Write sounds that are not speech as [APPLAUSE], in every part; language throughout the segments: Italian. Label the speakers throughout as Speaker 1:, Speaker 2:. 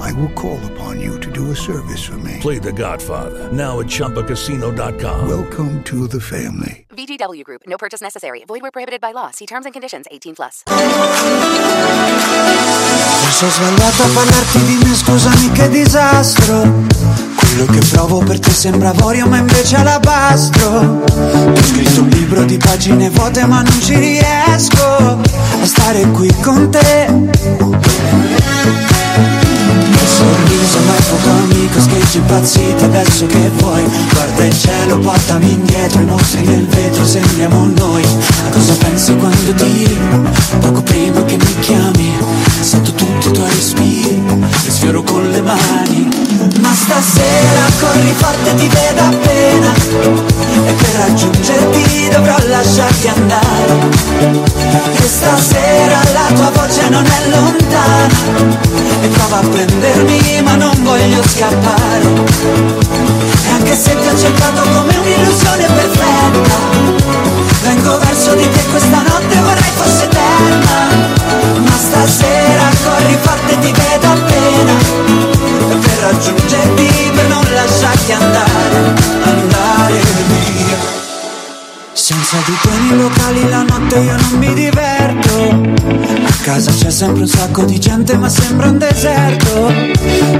Speaker 1: I will call upon you to do a service for me.
Speaker 2: Play The Godfather now at ChumbaCasino.com.
Speaker 1: Welcome to the family.
Speaker 3: VGW Group. No purchase necessary. Void where prohibited by law. See terms and conditions. 18 plus.
Speaker 4: Forse ho sbagliato a parlarti di me, scusami che disastro. Quello che provo per te sembra avorio ma invece alabastro. Ti ho scritto un libro di pagine vuote ma non ci riesco a stare qui con te. Il sorriso ma è poco amico, scheggi impazzito adesso che vuoi. Guarda il cielo, portami indietro, i mostri del vetro sembriamo noi. A cosa pensi quando tiri? Poco prima che mi chiami Sento tutti i tuoi respiri, li sfioro con le mani. Ma stasera corri forte, ti vedo appena. E per raggiungerti dovrò lasciarti andare. E stasera la tua voce non è lontana. E prova a prendermi ma non voglio scappare. E anche se ti ho cercato come un'illusione perfetta Vengo verso di te questa notte vorrei fosse eterna. Ma stasera corri forte ti vedo appena per raggiungerti per non lasciarti andare Andare via. Senza di te nei locali la notte io non mi diverto. A casa c'è sempre un sacco di gente ma sembra un deserto.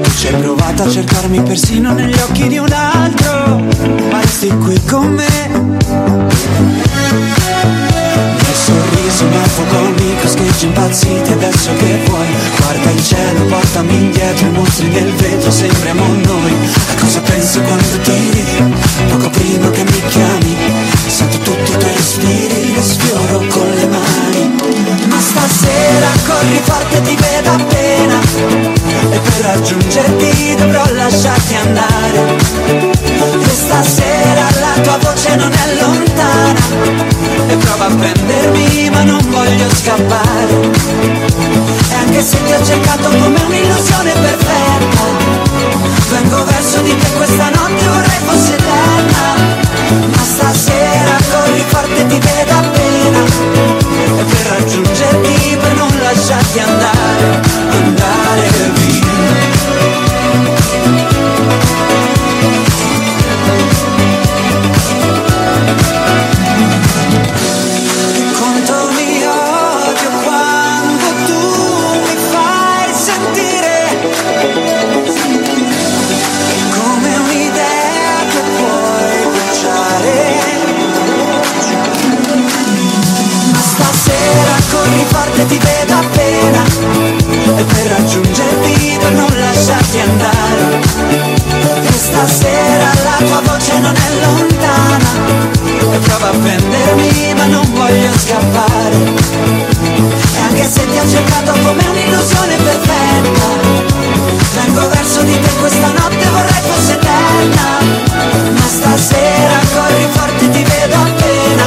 Speaker 4: Tu ci hai provato a cercarmi persino negli occhi di un altro. Ma resti qui con me sorriso mi affoga amico, scheggi impazziti adesso che vuoi? Guarda il cielo, portami indietro, i mostri del vetro sembriamo noi. A cosa pensi quando tiri? Poco prima che mi chiami Sento tutti i tuoi respiri, li sfioro con le mani. Ma stasera corri forte, ti vedo appena. E per raggiungerti dovrò lasciarti andare. E stasera la tua voce non è lontana e prova a prendermi ma non voglio scappare. E anche se ti ho cercato come un'illusione perfetta Vengo verso di te questa notte vorrei fosse eterna. Ma stasera corri forte ti vedo appena. E per raggiungerti per non lasciarti andare Andare raggiungerti per non lasciarti andare. E stasera la tua voce non è lontana. E prova a prendermi ma non voglio scappare. E anche se ti ho cercato come un'illusione perfetta Vengo verso di te questa notte vorrei fosse eterna. Ma stasera corri forte ti vedo appena.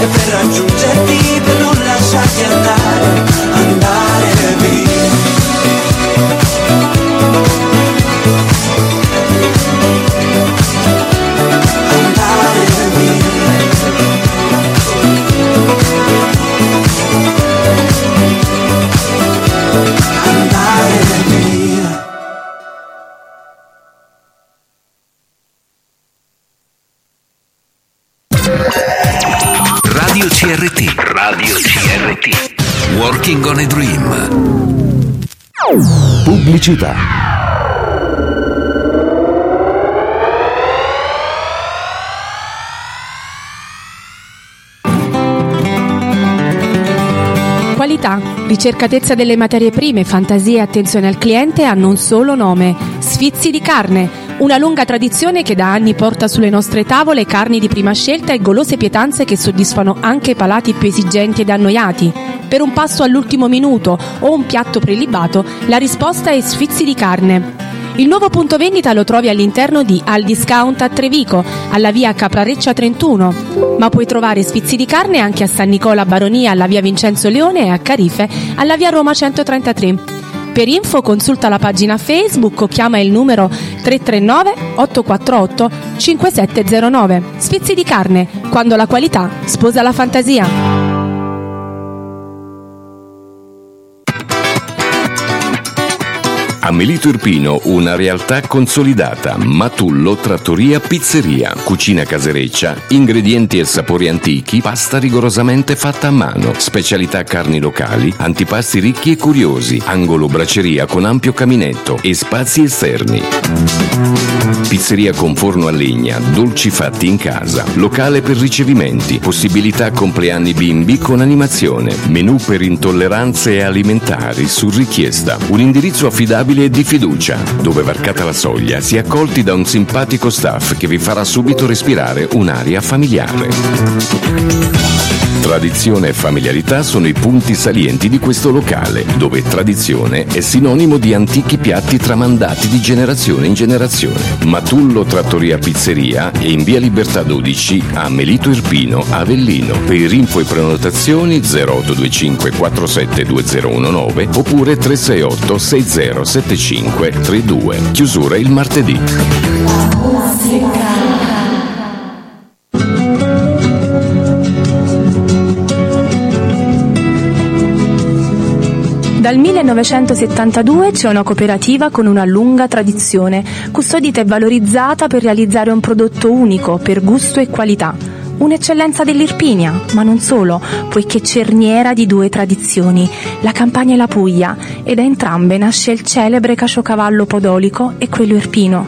Speaker 4: E per raggiungerti per non lasciarti Andare
Speaker 5: Pubblicità.
Speaker 6: Qualità, ricercatezza delle materie prime, fantasia e attenzione al cliente hanno un solo nome, Sfizi di carne, una lunga tradizione che da anni porta sulle nostre tavole carni di prima scelta e golose pietanze che soddisfano anche palati più esigenti ed annoiati. Per un pasto all'ultimo minuto o un piatto prelibato, la risposta è Sfizi di carne. Il nuovo punto vendita lo trovi all'interno di Al Discount a Trevico, alla via Caprareccia 31, ma puoi trovare sfizi di carne anche a San Nicola Baronia alla via Vincenzo Leone e a Carife alla via Roma 133. Per info consulta la pagina Facebook o chiama il numero 339 848 5709. Sfizi di carne, quando la qualità sposa la fantasia.
Speaker 7: Amelito Irpino, una realtà consolidata. Matullo, trattoria, pizzeria, cucina casereccia, ingredienti e sapori antichi, pasta rigorosamente fatta a mano, specialità carni locali, antipasti ricchi e curiosi, angolo braceria con ampio caminetto e spazi esterni. Pizzeria con forno a legna, dolci fatti in casa, locale per ricevimenti, possibilità compleanni bimbi con animazione, menù per intolleranze alimentari su richiesta, un indirizzo affidabile e di fiducia, dove varcata la soglia si è accolti da un simpatico staff che vi farà subito respirare un'aria familiare. Tradizione e familiarità sono i punti salienti di questo locale, dove tradizione è sinonimo di antichi piatti tramandati di generazione in generazione. Matullo Trattoria Pizzeria è in via Libertà 12 a Melito Irpino, Avellino. Per info e prenotazioni 0825 47 2019 oppure 368 6075 32. Chiusura il martedì.
Speaker 6: Dal 1972 c'è una cooperativa con una lunga tradizione, custodita e valorizzata per realizzare un prodotto unico per gusto e qualità. Un'eccellenza dell'Irpinia, ma non solo, poiché cerniera di due tradizioni, la Campania e la Puglia, e da entrambe nasce il celebre caciocavallo podolico e quello irpino.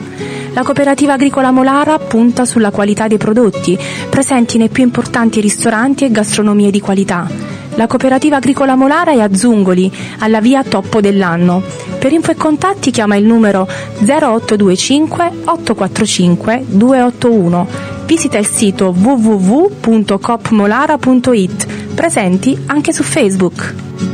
Speaker 6: La cooperativa agricola Molara punta sulla qualità dei prodotti, presenti nei più importanti ristoranti e gastronomie di qualità. La cooperativa agricola Molara è a Zungoli, alla via Toppo dell'Anno. Per info e contatti chiama il numero 0825 845 281. Visita il sito www.copmolara.it, presenti anche su Facebook.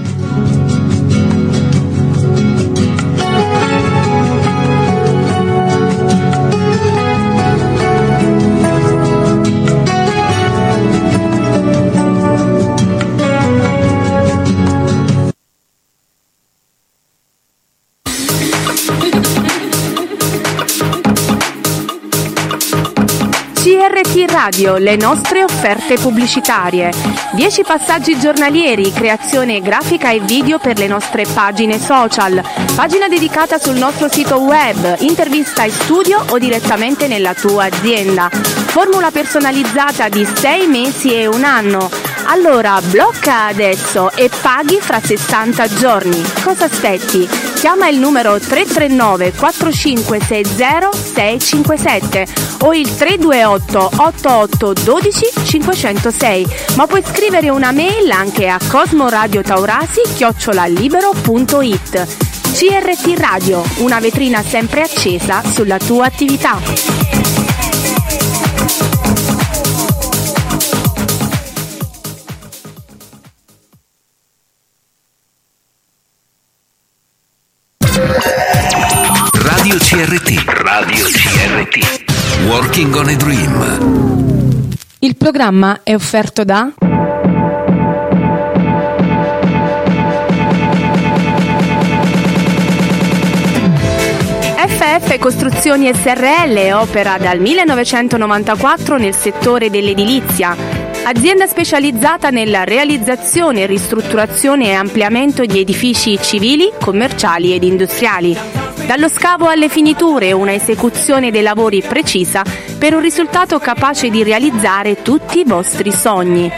Speaker 6: CRT Radio, le nostre offerte pubblicitarie. 10 passaggi giornalieri, creazione grafica e video per le nostre pagine social, pagina dedicata sul nostro sito web, intervista in studio o direttamente nella tua azienda. Formula personalizzata di 6 mesi e un anno. Allora blocca adesso e paghi fra 60 giorni. Cosa aspetti? Chiama il numero 339 4560 657 o il 328 88 12 506, ma puoi scrivere una mail anche a cosmoradiotaurasi chiocciolalibero.it. CRT Radio, una vetrina sempre accesa sulla tua attività.
Speaker 7: CRT. Radio CRT. Working on a Dream.
Speaker 6: Il programma è offerto da FF Costruzioni SRL opera dal 1994 nel settore dell'edilizia. Azienda specializzata nella realizzazione, ristrutturazione e ampliamento di edifici civili, commerciali ed industriali. Dallo scavo alle finiture, una esecuzione dei lavori precisa per un risultato capace di realizzare tutti i vostri sogni.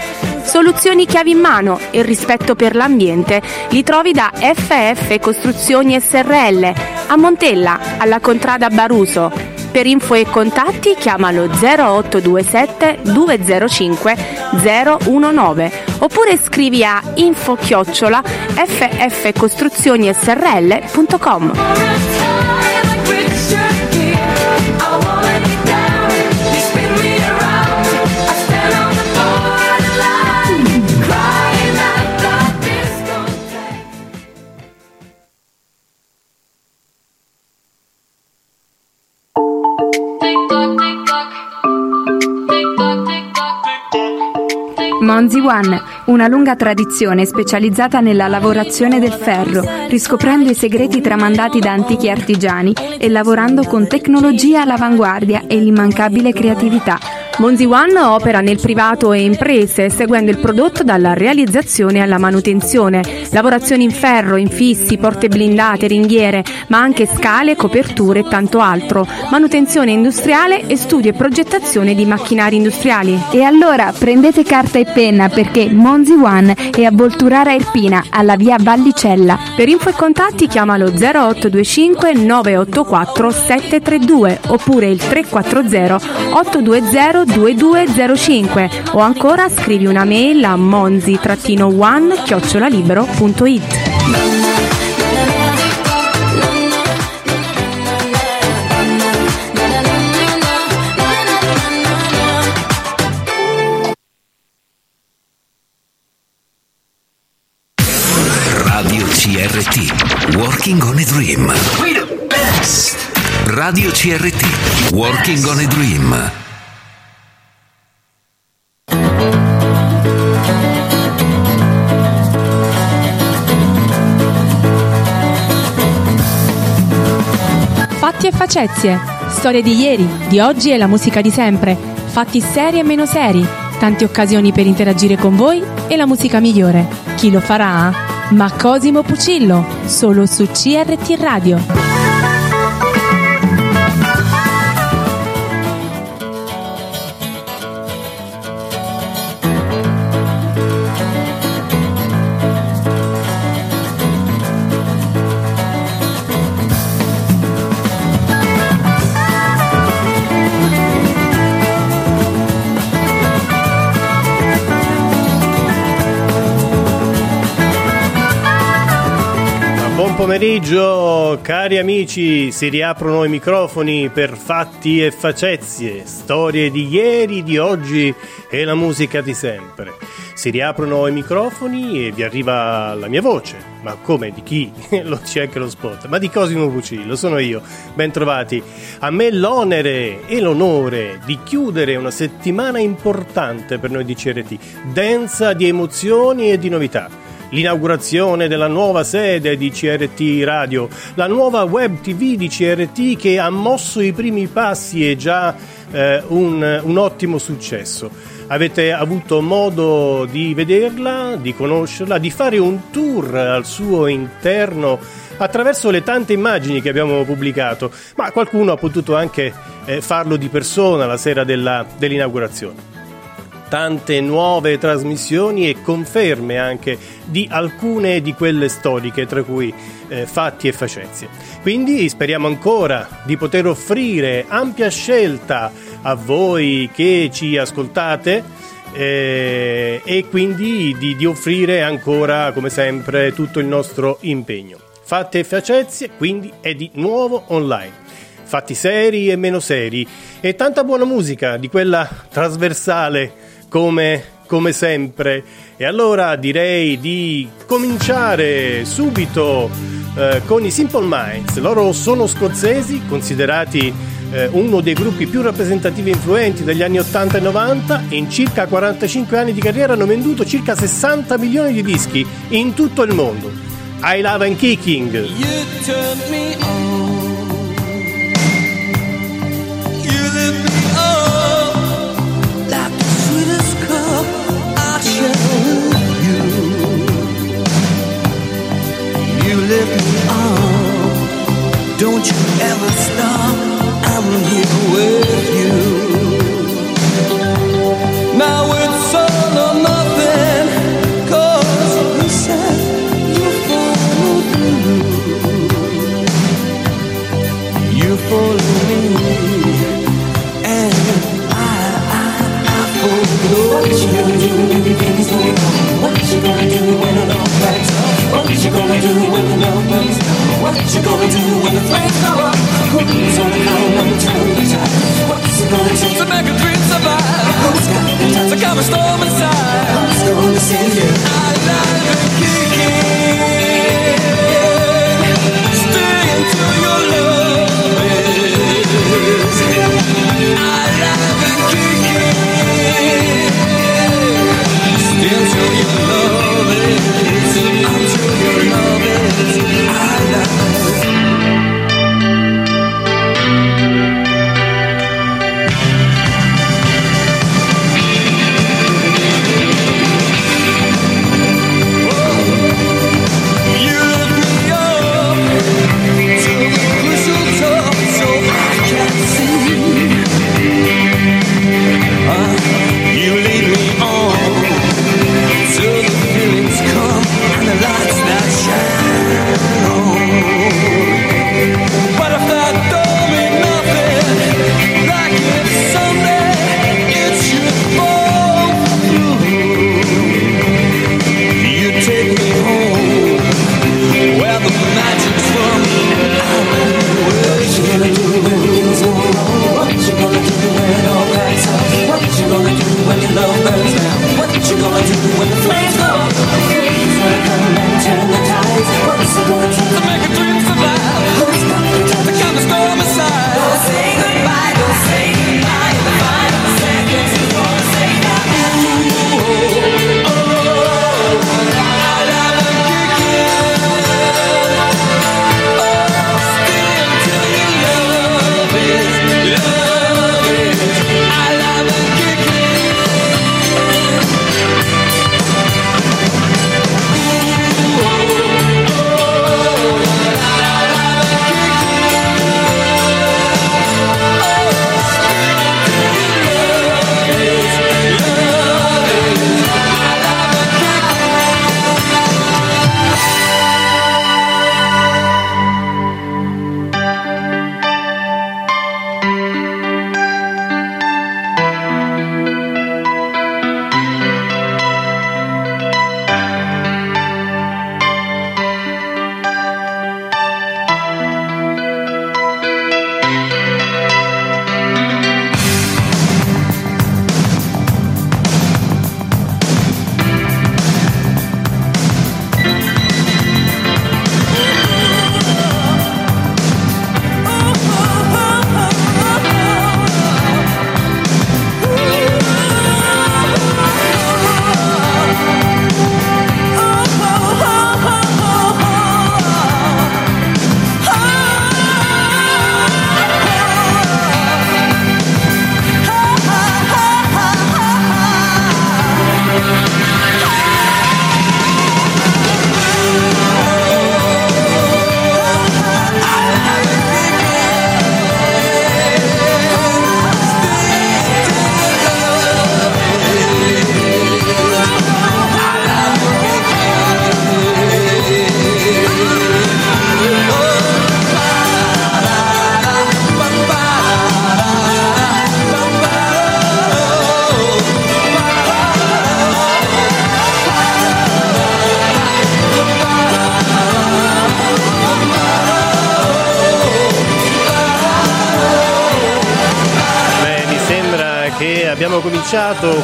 Speaker 6: Soluzioni chiavi in mano e rispetto per l'ambiente li trovi da FF Costruzioni SRL a Montella, alla Contrada Baruso. Per info e contatti chiamalo 0827 205 019 oppure scrivi a info chiocciola ffcostruzionisrl.com.
Speaker 8: Monzi One, una lunga tradizione specializzata nella lavorazione del ferro, riscoprendo i segreti tramandati da antichi artigiani e lavorando con tecnologia all'avanguardia e l'immancabile creatività.
Speaker 6: Monzi One opera nel privato e imprese, seguendo il prodotto dalla realizzazione alla manutenzione. Lavorazioni in ferro, infissi, porte blindate, ringhiere, ma anche scale, coperture e tanto altro. Manutenzione industriale e studio e progettazione di macchinari industriali.
Speaker 8: E allora prendete carta e penna perché Monzi One è a Volturara Irpina, alla via Vallicella.
Speaker 6: Per info e contatti chiamalo 0825 984 732 oppure il 340 820 2205 o ancora scrivi una mail a monzi-one chiocciolalibero.it.
Speaker 9: Radio CRT Working on a Dream. Radio CRT Working on a Dream
Speaker 6: Fatti e facezie, storie di ieri, di oggi e la musica di sempre, fatti seri e meno seri, tante occasioni per interagire con voi e la musica migliore. Chi lo farà? Ma Cosimo Pucillo, solo su CRT Radio.
Speaker 10: Pomeriggio cari amici, si riaprono i microfoni per fatti e facezie, storie di ieri, di oggi e la musica di sempre. Si riaprono i microfoni e vi arriva la mia voce, ma come di chi? [LAUGHS] lo c'è anche lo spot, ma di Cosimo Pucillo, sono io. Bentrovati. A me l'onere e l'onore di chiudere una settimana importante per noi di CRT, densa di emozioni e di novità l'inaugurazione della nuova sede di CRT Radio, la nuova web TV di CRT che ha mosso i primi passi e già eh, un, un ottimo successo. Avete avuto modo di vederla, di conoscerla, di fare un tour al suo interno attraverso le tante immagini che abbiamo pubblicato, ma qualcuno ha potuto anche eh, farlo di persona la sera della, dell'inaugurazione tante nuove trasmissioni e conferme anche di alcune di quelle storiche, tra cui eh, fatti e facezie. Quindi speriamo ancora di poter offrire ampia scelta a voi che ci ascoltate. Eh, e quindi di, di offrire ancora come sempre tutto il nostro impegno. Fatti e facezie quindi è di nuovo online fatti seri e meno seri e tanta buona musica di quella trasversale come, come sempre. E allora direi di cominciare subito eh, con i Simple Minds. Loro sono scozzesi, considerati eh, uno dei gruppi più rappresentativi e influenti degli anni 80 e 90. In circa 45 anni di carriera hanno venduto circa 60 milioni di dischi in tutto il mondo. I Love and Kicking.
Speaker 4: Lift me. Don't you ever stop. I'm here with you. Now it's all or nothing. Cause you said you follow through. You follow me. And I, I, I follow you gonna do when the numbers What you gonna do when the flames go up? Who's on the count of eternity? What's it gonna take to make a dream survive? Who's got the time to calm a storm inside? Who's gonna save you? I love you, kicking. Stay into your love. I love you, kicking.
Speaker 10: Stay into your love. I'm I love.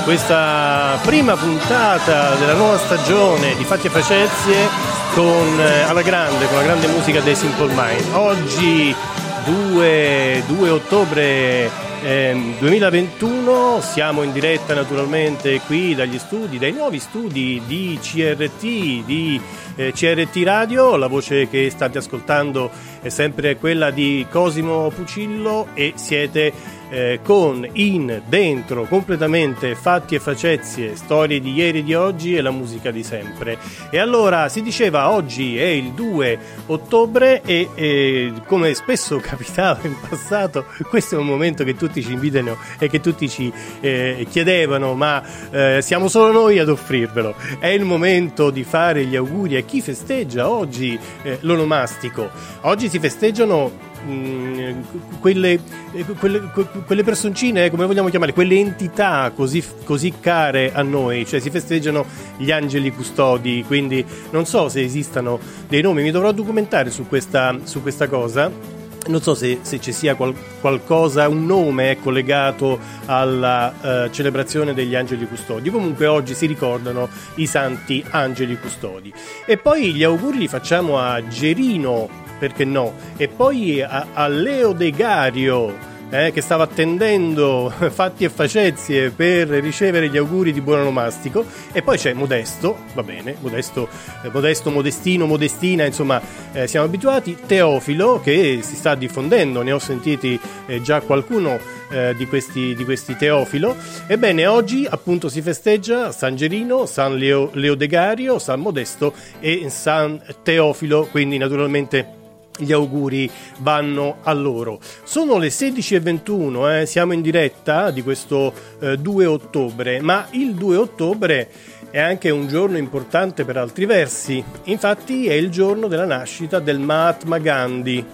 Speaker 10: Questa prima puntata della nuova stagione di Fatti e Facezie con, eh, alla grande, con la grande musica dei Simple Mind. Oggi 2, 2 ottobre eh, 2021 siamo in diretta naturalmente qui dagli studi, dai nuovi studi di CRT, di eh, CRT Radio, la voce che state ascoltando è sempre quella di Cosimo Pucillo e siete eh, con in, dentro, completamente fatti e facezie, storie di ieri e di oggi e la musica di sempre. E allora si diceva oggi è il 2 ottobre e, e come spesso [LAUGHS] capitava in passato, questo è un momento che tutti ci invitano e che tutti ci eh, chiedevano, ma eh, siamo solo noi ad offrirvelo. È il momento di fare gli auguri a chi festeggia oggi eh, l'onomastico. Oggi si festeggiano Mm, quelle, eh, quelle, quelle, personcine, eh, come vogliamo chiamare, quelle entità così, così, care a noi, cioè si festeggiano gli angeli custodi, quindi non so se esistano dei nomi, mi dovrò documentare su questa, su questa cosa. Non so se, se ci sia qual, qualcosa, un nome ecco, legato alla uh, celebrazione degli angeli custodi. Comunque oggi si ricordano i santi angeli custodi. E poi gli auguri li facciamo a Gerino perché no? E poi a, a Leo De Gario. Eh, che stava attendendo [LAUGHS] fatti e facezie per ricevere gli auguri di buon onomastico e poi c'è Modesto, va bene, Modesto, eh, Modesto Modestino, Modestina, insomma eh, siamo abituati, Teofilo che si sta diffondendo, ne ho sentiti eh, già qualcuno eh, di, questi, di questi Teofilo. Ebbene, oggi appunto si festeggia San Gerino, San Leo, Leodegario, San Modesto e San Teofilo, quindi naturalmente gli auguri vanno a loro. Sono le 16.21, eh, siamo in diretta di questo eh, 2 ottobre, ma il 2 ottobre è anche un giorno importante per altri versi, infatti è il giorno della nascita del Mahatma Gandhi.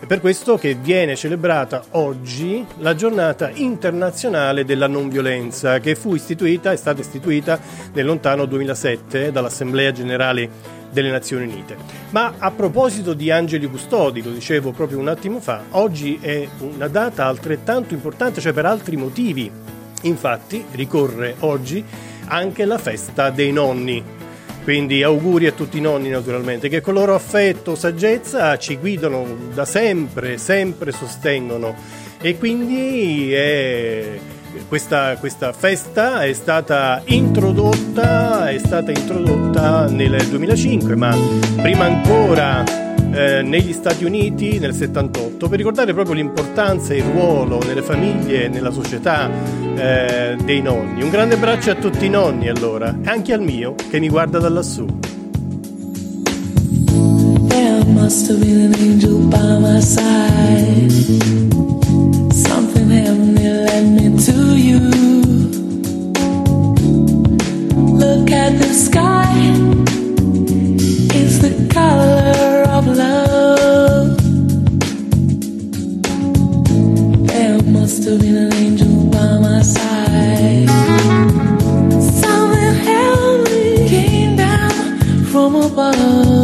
Speaker 10: È per questo che viene celebrata oggi la giornata internazionale della non violenza, che fu istituita, è stata istituita nel lontano 2007 dall'Assemblea Generale delle Nazioni Unite. Ma a proposito di angeli custodi, lo dicevo proprio un attimo fa, oggi è una data altrettanto importante, cioè per altri motivi. Infatti ricorre oggi anche la festa dei nonni. Quindi auguri a tutti i nonni naturalmente che con loro affetto, saggezza ci guidano da sempre, sempre sostengono e quindi è questa, questa, festa è stata introdotta, è stata introdotta nel 2005, ma prima ancora eh, negli Stati Uniti nel 78 per ricordare proprio l'importanza e il ruolo nelle famiglie e nella società eh, dei nonni. Un grande abbraccio a tutti i nonni allora, anche al mio che mi guarda da lassù. There must have been an angel by my side. To you. Look at the sky, it's the color of love. There must have been an angel by my side. Something heavenly came down from above.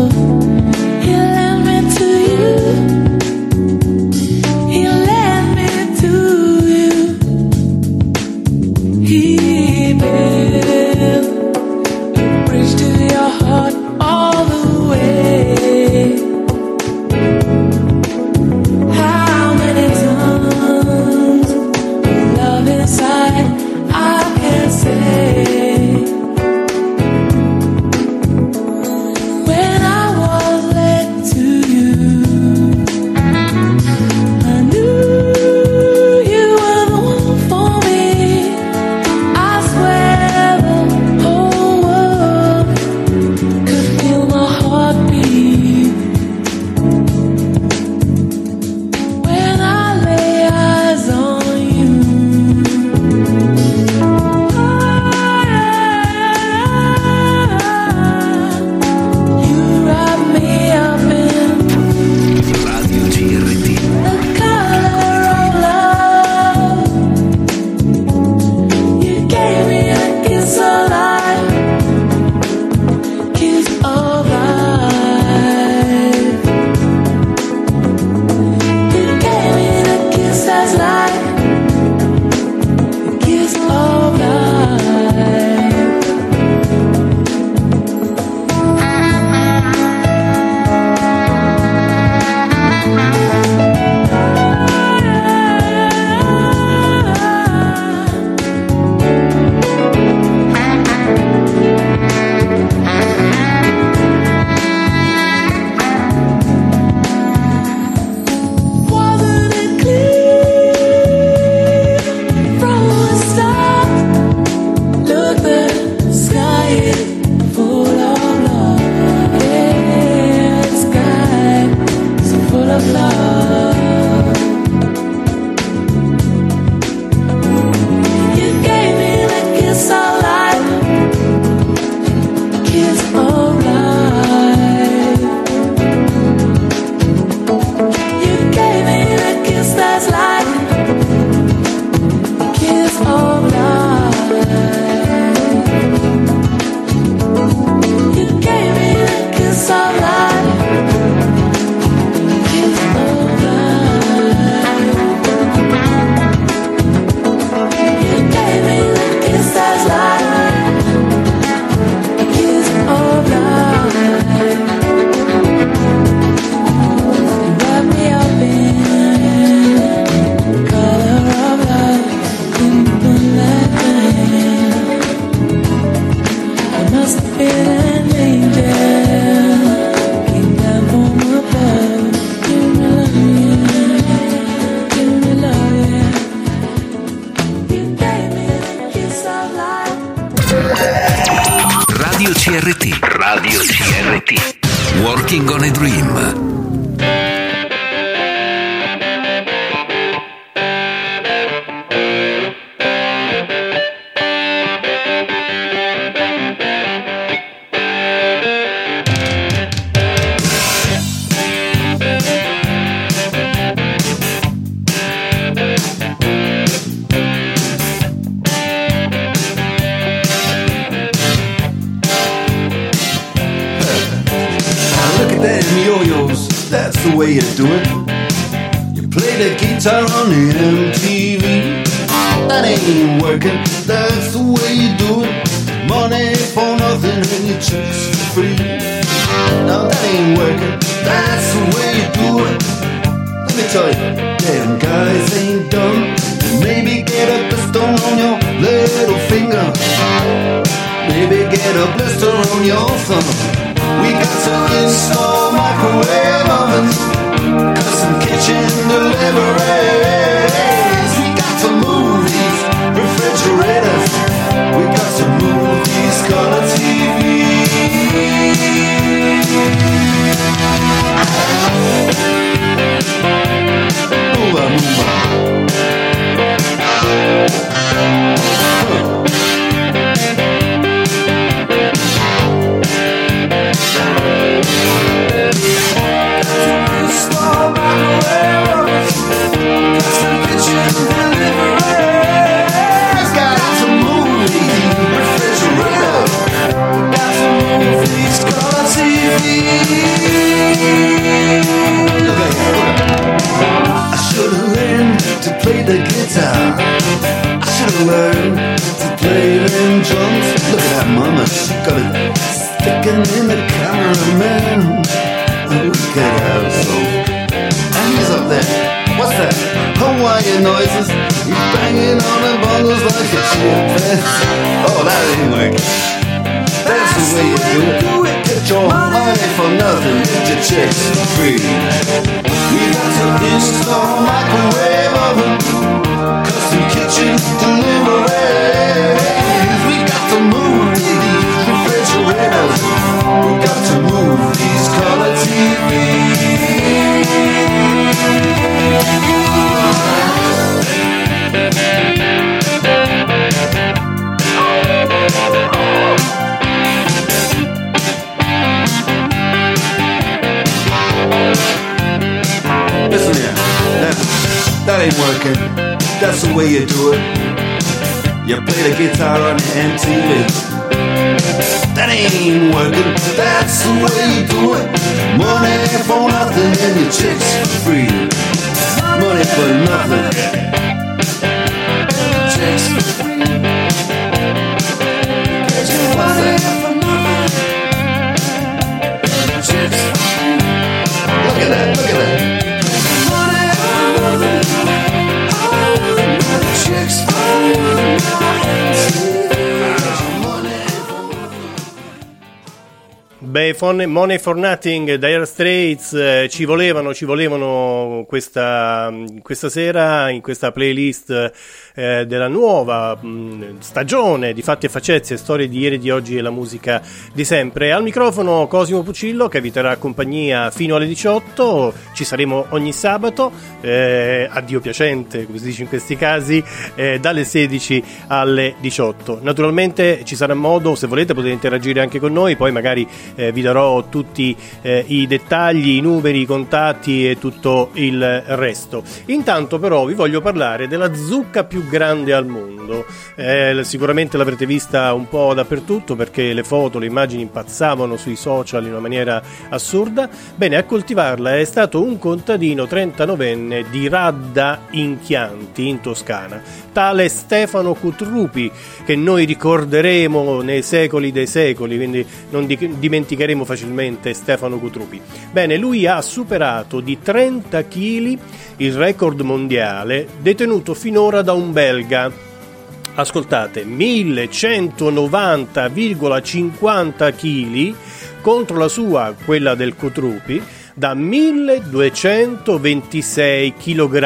Speaker 10: Money for Nothing, Dire Straits, eh, ci volevano, ci volevano questa, questa sera in questa playlist eh, della nuova mh, stagione di Fatti e Facezie, storie di ieri, di oggi e la musica di sempre. Al microfono Cosimo Pucillo che vi terrà compagnia fino alle 18, ci saremo ogni sabato, eh, addio piacente, come si dice in questi casi, eh, dalle 16 alle 18. Naturalmente ci sarà modo, se volete potete interagire anche con noi, poi magari eh, vi darò tutti eh, i dettagli, i numeri, i contatti e tutto il resto. Intanto però vi voglio parlare della zucca più grande al mondo. Eh, sicuramente l'avrete vista un po' dappertutto perché le foto, le immagini impazzavano sui social in una maniera assurda. Bene, a coltivarla è stato un contadino 39enne di Radda in Chianti, in Toscana, tale Stefano Cutrupi, che noi ricorderemo nei secoli dei secoli, quindi non di- dimenticheremo facilmente Stefano Cutrupi. Bene, lui ha superato di 30 kg il record mondiale detenuto finora da un belga ascoltate, 1190,50 kg contro la sua, quella del Cotrupi, da 1226 kg.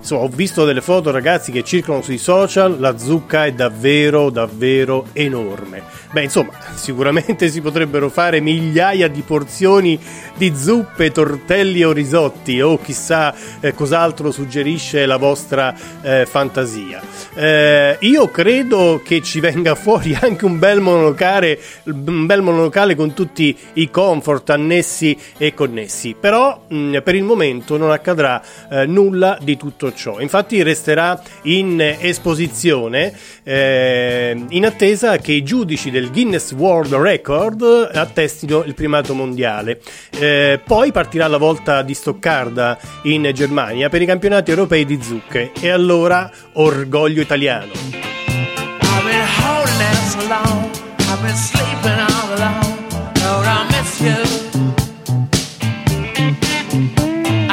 Speaker 10: Insomma, ho visto delle foto, ragazzi, che circolano sui social. La zucca è davvero, davvero enorme. Beh, insomma, [LAUGHS] sicuramente si potrebbero fare migliaia di porzioni di zuppe, tortelli o risotti, o chissà eh, cos'altro suggerisce la vostra eh, fantasia. Eh, io credo che ci venga fuori [LAUGHS] anche un bel monolocale, un bel monolocale con tutti i comfort annessi e connessi. Però, mh, per il momento non accadrà eh, nulla di tutto ciò. Infatti resterà in esposizione eh, in attesa che i giudici del Guinness World Record attestino il primato mondiale. Eh, poi partirà la volta di Stoccarda in Germania per i campionati europei di zucche. E allora orgoglio italiano.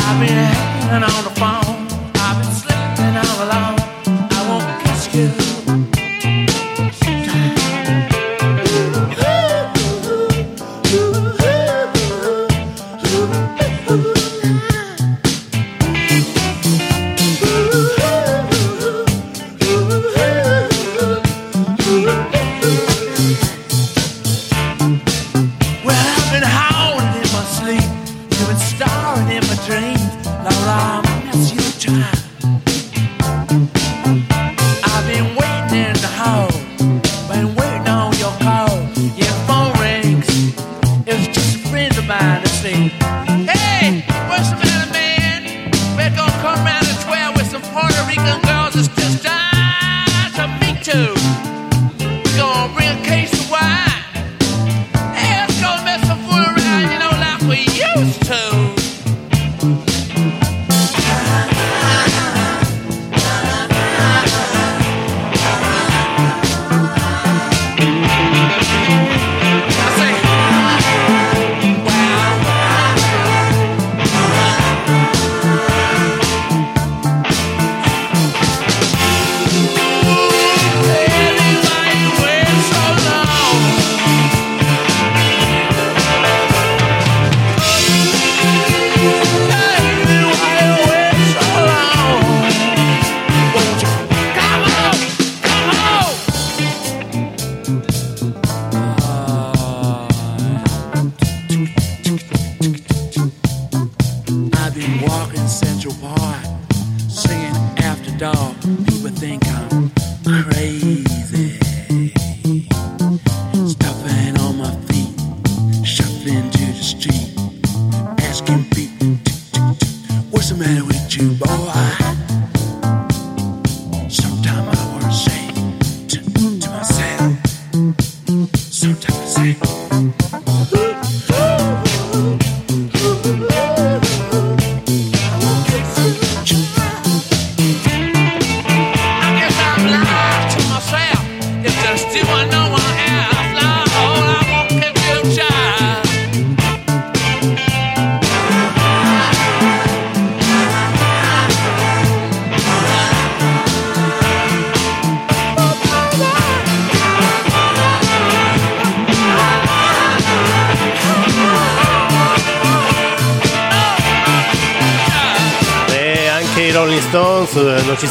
Speaker 11: I've been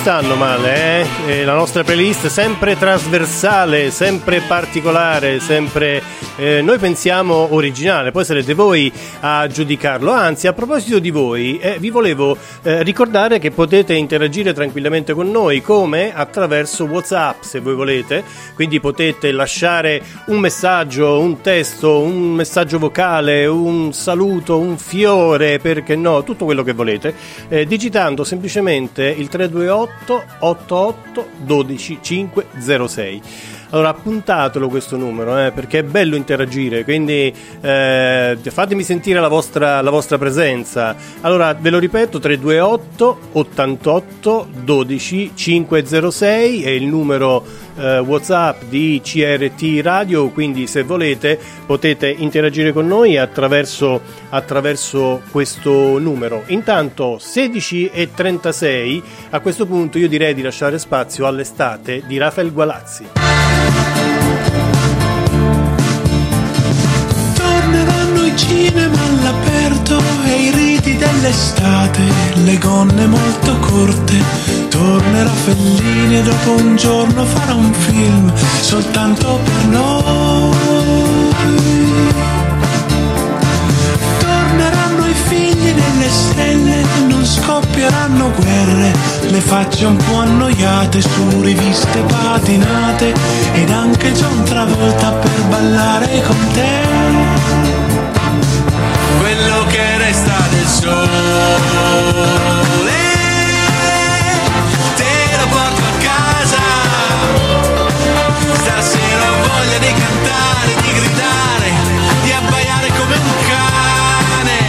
Speaker 10: stanno male, eh? E la nostra playlist sempre trasversale, sempre particolare, sempre eh, noi pensiamo originale, poi sarete voi a giudicarlo. Anzi, a proposito di voi, eh, vi volevo eh, ricordare che potete interagire tranquillamente con noi come attraverso WhatsApp, se voi volete. Quindi potete lasciare un messaggio, un testo, un messaggio vocale, un saluto, un fiore, perché no, tutto quello che volete, eh, digitando semplicemente il 328 88 12 506. Allora appuntatelo questo numero eh, perché è bello interagire, quindi eh, fatemi sentire la vostra, la vostra presenza. Allora ve lo ripeto, 328 88 12 506 è il numero eh, WhatsApp di CRT Radio, quindi se volete potete interagire con noi attraverso, attraverso questo numero. Intanto 16 e 36, a questo punto io direi di lasciare spazio all'estate di Rafael Gualazzi.
Speaker 12: Cinema all'aperto e i riti dell'estate, le gonne molto corte. Tornerà Fellini e dopo un giorno farà un film soltanto per noi. Torneranno i figli delle stelle, non scoppieranno guerre, le facce un po' annoiate su riviste patinate ed anche John Travolta per ballare con te. Quello che resta del sole te lo porto a casa. Stasera ho voglia di cantare, di gridare, di abbaiare come un cane.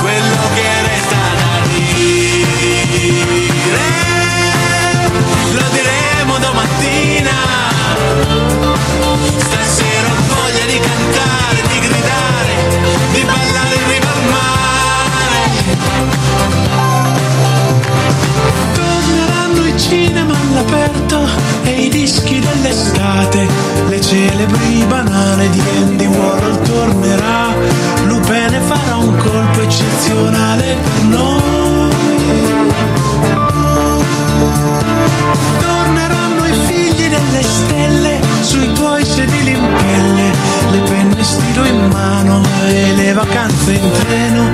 Speaker 12: Quello che resta da dire lo diremo domattina. Stasera ho voglia di cantare, di ballare in riva al mare. Torneranno i cinema all'aperto e i dischi dell'estate, le celebri banane di Andy Warhol tornerà, Lupene farà un colpo eccezionale per noi. Torneranno i figli delle stelle sui tuoi sedili in pelle, le penne stilo in mano e le vacanze in treno,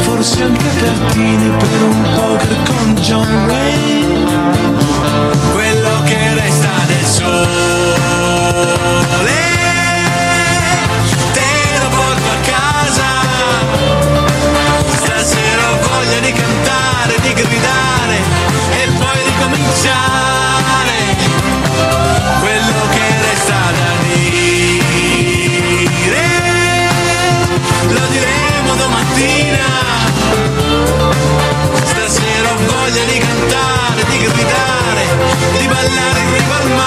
Speaker 12: forse anche Pertini per un poker con John Wayne. Quello che resta del sole te lo porto a casa. Stasera ho voglia di cantare, di gridare e poi ricominciare. Ballare in riva Quello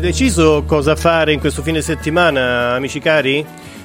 Speaker 10: Avete deciso cosa fare in questo fine settimana, amici cari?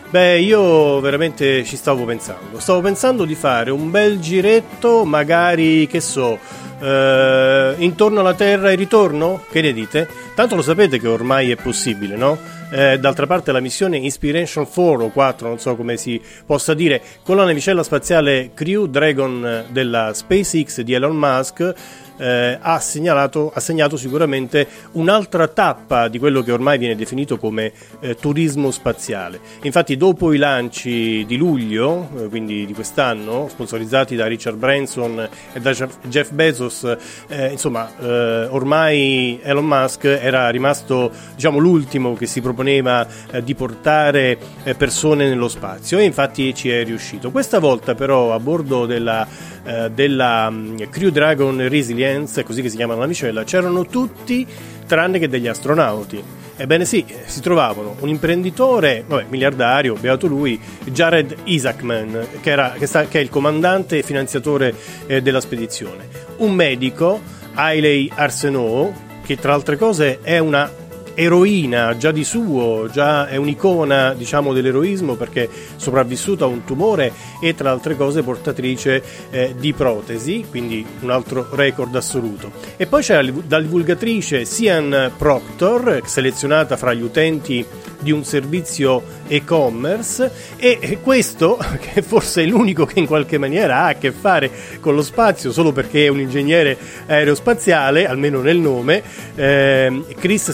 Speaker 10: Beh, io veramente ci stavo pensando. Stavo pensando di fare un bel giretto, magari, che so, eh, intorno alla Terra e ritorno? Che ne dite? Tanto lo sapete che ormai è possibile, no? Eh, d'altra parte la missione Inspiration 4 o 4, non so come si possa dire, con la navicella spaziale Crew Dragon della SpaceX di Elon Musk eh, ha, segnalato, ha segnato sicuramente un'altra tappa di quello che ormai viene definito come eh, turismo spaziale. Infatti dopo i lanci di luglio, eh, quindi di quest'anno, sponsorizzati da Richard Branson e da Jeff Bezos, eh, insomma eh, ormai Elon Musk era rimasto diciamo, l'ultimo che si proponeva eh, di portare persone nello spazio e infatti ci è riuscito. Questa volta però a bordo della della mm, Crew Dragon Resilience, così che si chiama la navicella, c'erano tutti tranne che degli astronauti. Ebbene sì, si trovavano un imprenditore, vabbè, miliardario, beato lui, Jared Isaacman, che, era, che, sta- che è il comandante e finanziatore eh, della spedizione, un medico, Hailey Arsenault, che tra altre cose è una eroina già di suo, già è un'icona diciamo dell'eroismo perché sopravvissuta a un tumore e tra altre cose portatrice eh, di protesi, quindi un altro record assoluto. E poi c'è la divulgatrice Sian Proctor, selezionata fra gli utenti di un servizio e-commerce e questo, [LAUGHS] che forse è l'unico che in qualche maniera ha a che fare con lo spazio, solo perché è un ingegnere aerospaziale, almeno nel nome, eh, Chris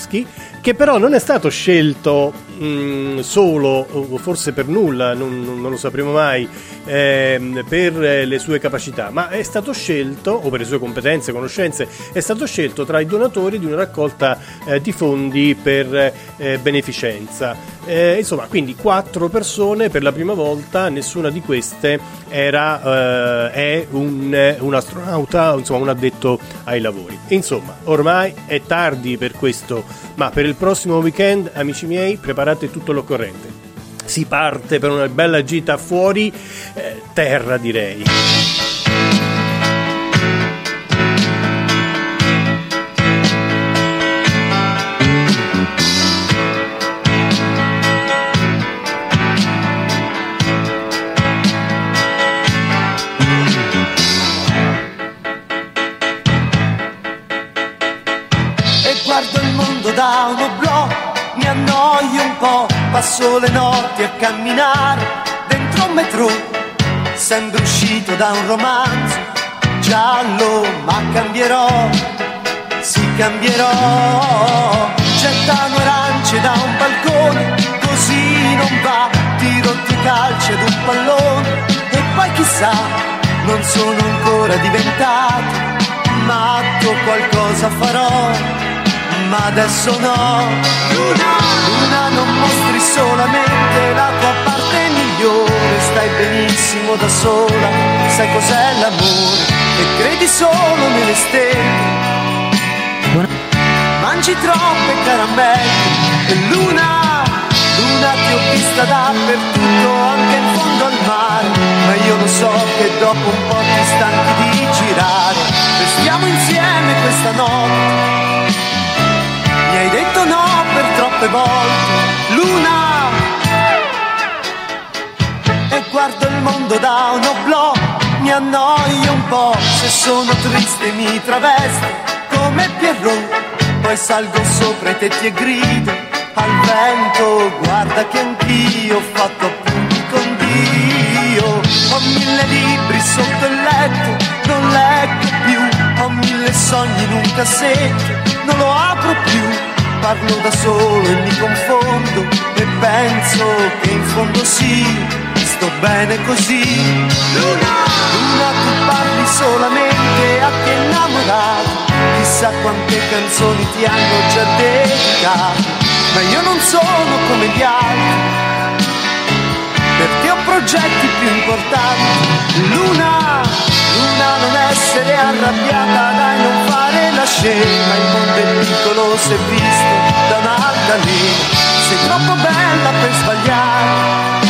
Speaker 10: Sembrowski, che però non è stato scelto mh, solo, o forse per nulla, non, non lo sapremo mai, ehm, per le sue capacità, ma è stato scelto, o per le sue competenze, conoscenze, è stato scelto tra i donatori di una raccolta eh, di fondi per eh, beneficenza. Eh, insomma, quindi quattro persone per la prima volta, nessuna di queste era, eh, è un, un astronauta, insomma un addetto ai lavori. Insomma, ormai è tardi per questo, ma per il prossimo weekend, amici miei, preparate tutto l'occorrente. Si parte per una bella gita fuori eh, terra, direi.
Speaker 13: Passo le notti a camminare dentro un metro, sembro uscito da un romanzo giallo, ma cambierò, sì cambierò, gettano arance da un balcone, così non va, tiro due calci ad un pallone e poi chissà, non sono ancora diventato matto, qualcosa farò ma adesso no. Luna, Luna, non mostri solamente la tua parte migliore, stai benissimo da sola, sai cos'è l'amore e credi solo nelle stelle. Mangi troppe caramelle e Luna, Luna ti ho vista dappertutto, anche in fondo al mare, ma io lo so che dopo un po' ti stanchi di girare, restiamo insieme questa notte. Mi hai detto no per troppe volte, guardo il mondo da un oblò, mi annoio un po', se sono triste mi travesto come Pierrot, poi salgo sopra i tetti e grido al vento, guarda che anch'io ho fatto appunti con Dio, ho mille libri sotto il letto, non leggo più, ho mille sogni in un cassetto, non lo apro più, parlo da solo e mi confondo e penso che in fondo sì, sto bene così. Luna, Luna tu parli solamente a chi è innamorato, chissà quante canzoni ti hanno già dedicato, ma io non sono come gli altri, perché ho progetti più importanti. Luna, Luna non essere arrabbiata, dai non fare la scema, il mondo è piccolo se visto da un'altalena, sei troppo bella per sbagliare,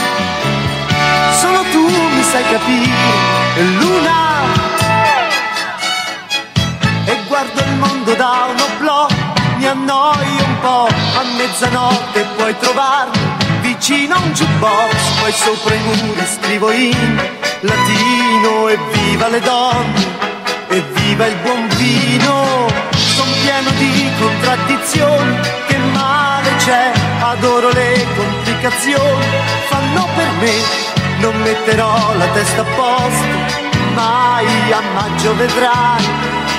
Speaker 13: tu mi sai capire, Luna. E guardo il mondo da un oblò, mi annoio un po', a mezzanotte puoi trovarmi vicino a un jukebox, poi sopra i muri scrivo in latino e viva le donne, e viva il buon vino, son pieno di contraddizioni, che male c'è, adoro le complicazioni, fanno per me, non metterò la testa a posto, mai a maggio vedrai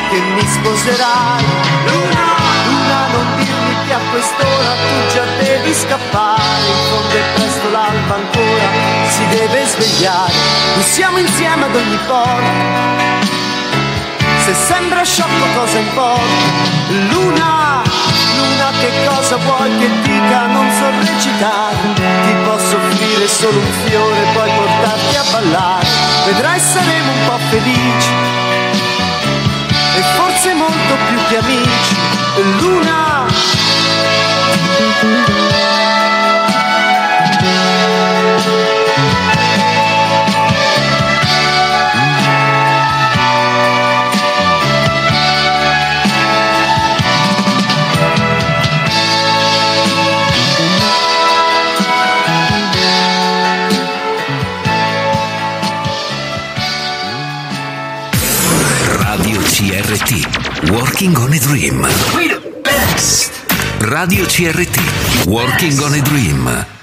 Speaker 13: che mi sposerai. Luna, Luna, non dirmi che a quest'ora tu già devi scappare, in fondo è presto l'alba ancora, si deve svegliare, noi siamo insieme ad ogni porta. Se sembra sciocco cosa importa? Luna, Luna che cosa vuoi che dica? Non so recitare, ti posso offrire solo un fiore, poi portarti a ballare, vedrai saremo un po' felici e forse molto più che amici. Luna.
Speaker 9: CRT, Working on a Dream. Radio CRT, Working on a Dream.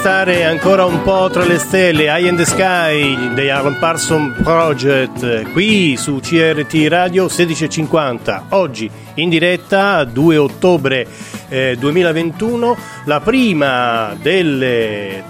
Speaker 10: stare ancora un po' tra le stelle, High in the Sky The Alan Parson Project, qui su CRT Radio 1650, oggi in diretta 2 ottobre eh, 2021, la prima delle,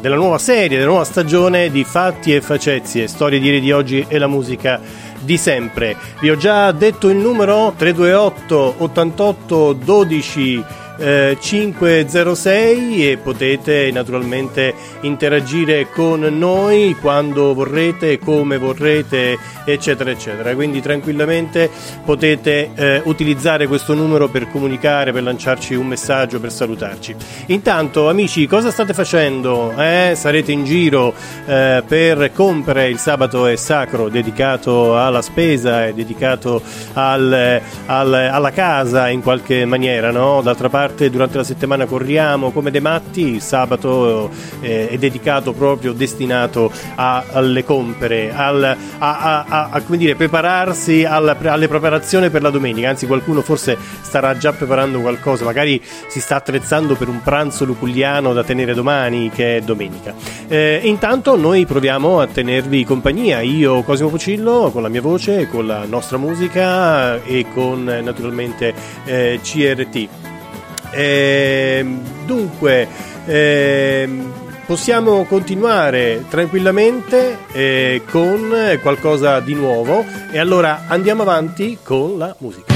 Speaker 10: della nuova serie, della nuova stagione di Fatti e Facezie, storie di ieri di oggi e la musica di sempre. Vi ho già detto il numero 328 88 12 eh, 506 e potete naturalmente interagire con noi quando vorrete, come vorrete, eccetera, eccetera. Quindi tranquillamente potete eh, utilizzare questo numero per comunicare, per lanciarci un messaggio, per salutarci. Intanto, amici, cosa state facendo? Eh? Sarete in giro eh, per compiere il sabato è sacro, dedicato alla spesa, è dedicato al, al- alla casa in qualche maniera, no? D'altra parte, durante la settimana corriamo come dei matti, il sabato eh, è dedicato proprio, destinato a- alle compere, al, a, a- a- dire, prepararsi alla- alle preparazioni per la domenica. Anzi, qualcuno forse starà già preparando qualcosa, magari si sta attrezzando per un pranzo luculliano da tenere domani, che è domenica. Eh, intanto noi proviamo a tenervi compagnia, io Cosimo Pucillo con la mia voce, con la nostra musica e con naturalmente eh, CRT. Ehm, dunque, ehm, possiamo continuare tranquillamente eh, con qualcosa di nuovo e allora andiamo avanti con la musica.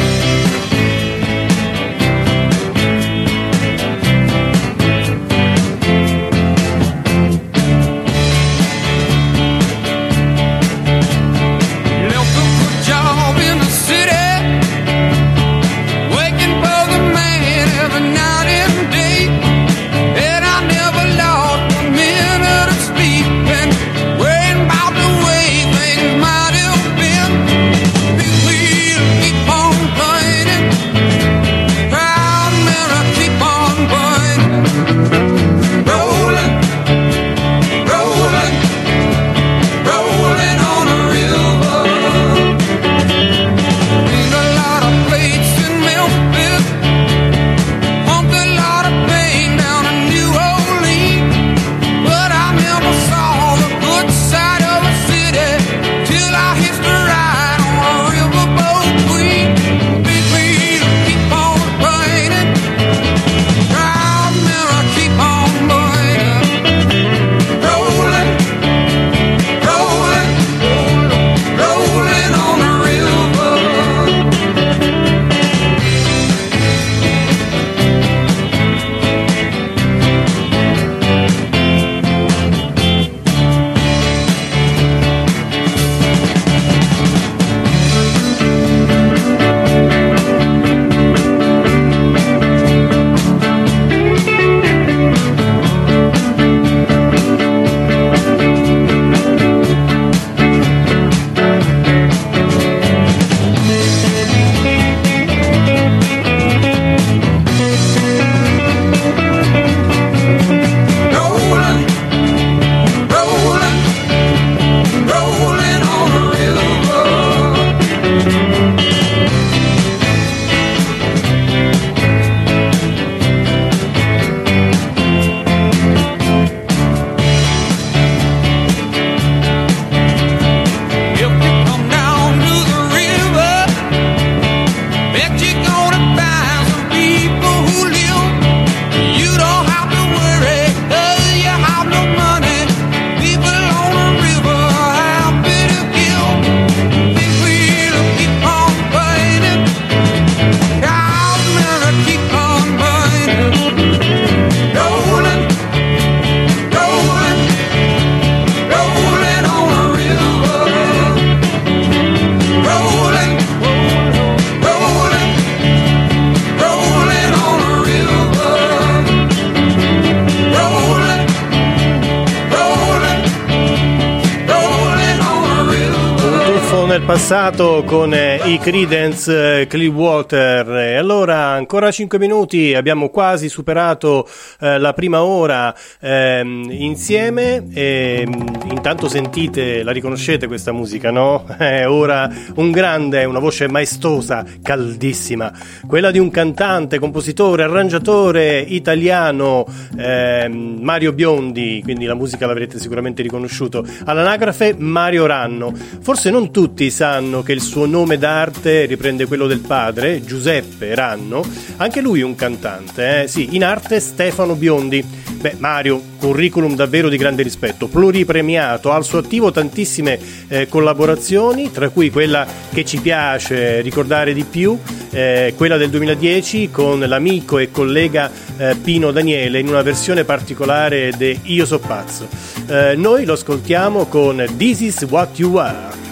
Speaker 10: Passato con eh, i Credence eh, Clearwater. E allora, ancora 5 minuti, abbiamo quasi superato eh, la prima ora ehm, insieme. E, mm, intanto sentite, la riconoscete questa musica, no? [LAUGHS] È ora un grande, una voce maestosa, caldissima. Quella di un cantante, compositore, arrangiatore italiano, ehm, Mario Biondi, quindi la musica l'avrete sicuramente riconosciuto. All'anagrafe Mario Ranno. Forse non tutti sanno Ranno, che il suo nome d'arte riprende quello del padre, Giuseppe Ranno, anche lui un cantante, eh? sì, in arte Stefano Biondi. Beh, Mario, curriculum davvero di grande rispetto, pluripremiato, ha al suo attivo tantissime eh, collaborazioni, tra cui quella che ci piace ricordare di più, eh, quella del 2010 con l'amico e collega eh, Pino Daniele in una versione particolare di Io so pazzo. Eh, noi lo ascoltiamo con This is what you are.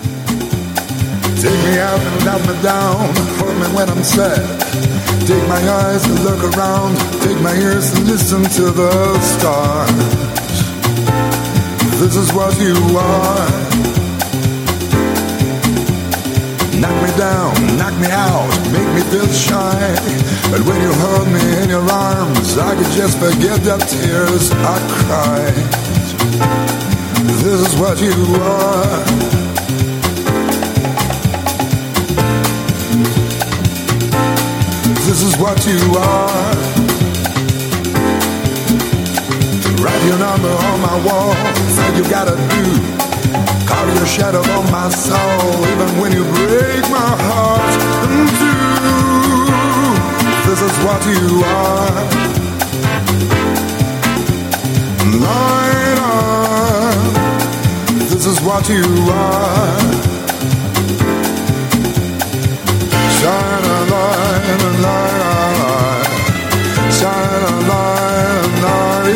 Speaker 14: Take me out and knock me down, hold me when I'm sad. Take my eyes to look around, take my ears to listen to the stars. This is what you are. Knock me down, knock me out, make me feel shy. But when you hold me in your arms, I could just forget the tears I cried. This is what you are. This is what you are. Write your number on my wall. Say you gotta do. Carve your shadow on my soul, even when you break my heart in two. This is what you are. Light up. This is what you are. Shine a light, a light, a light. Shine a light,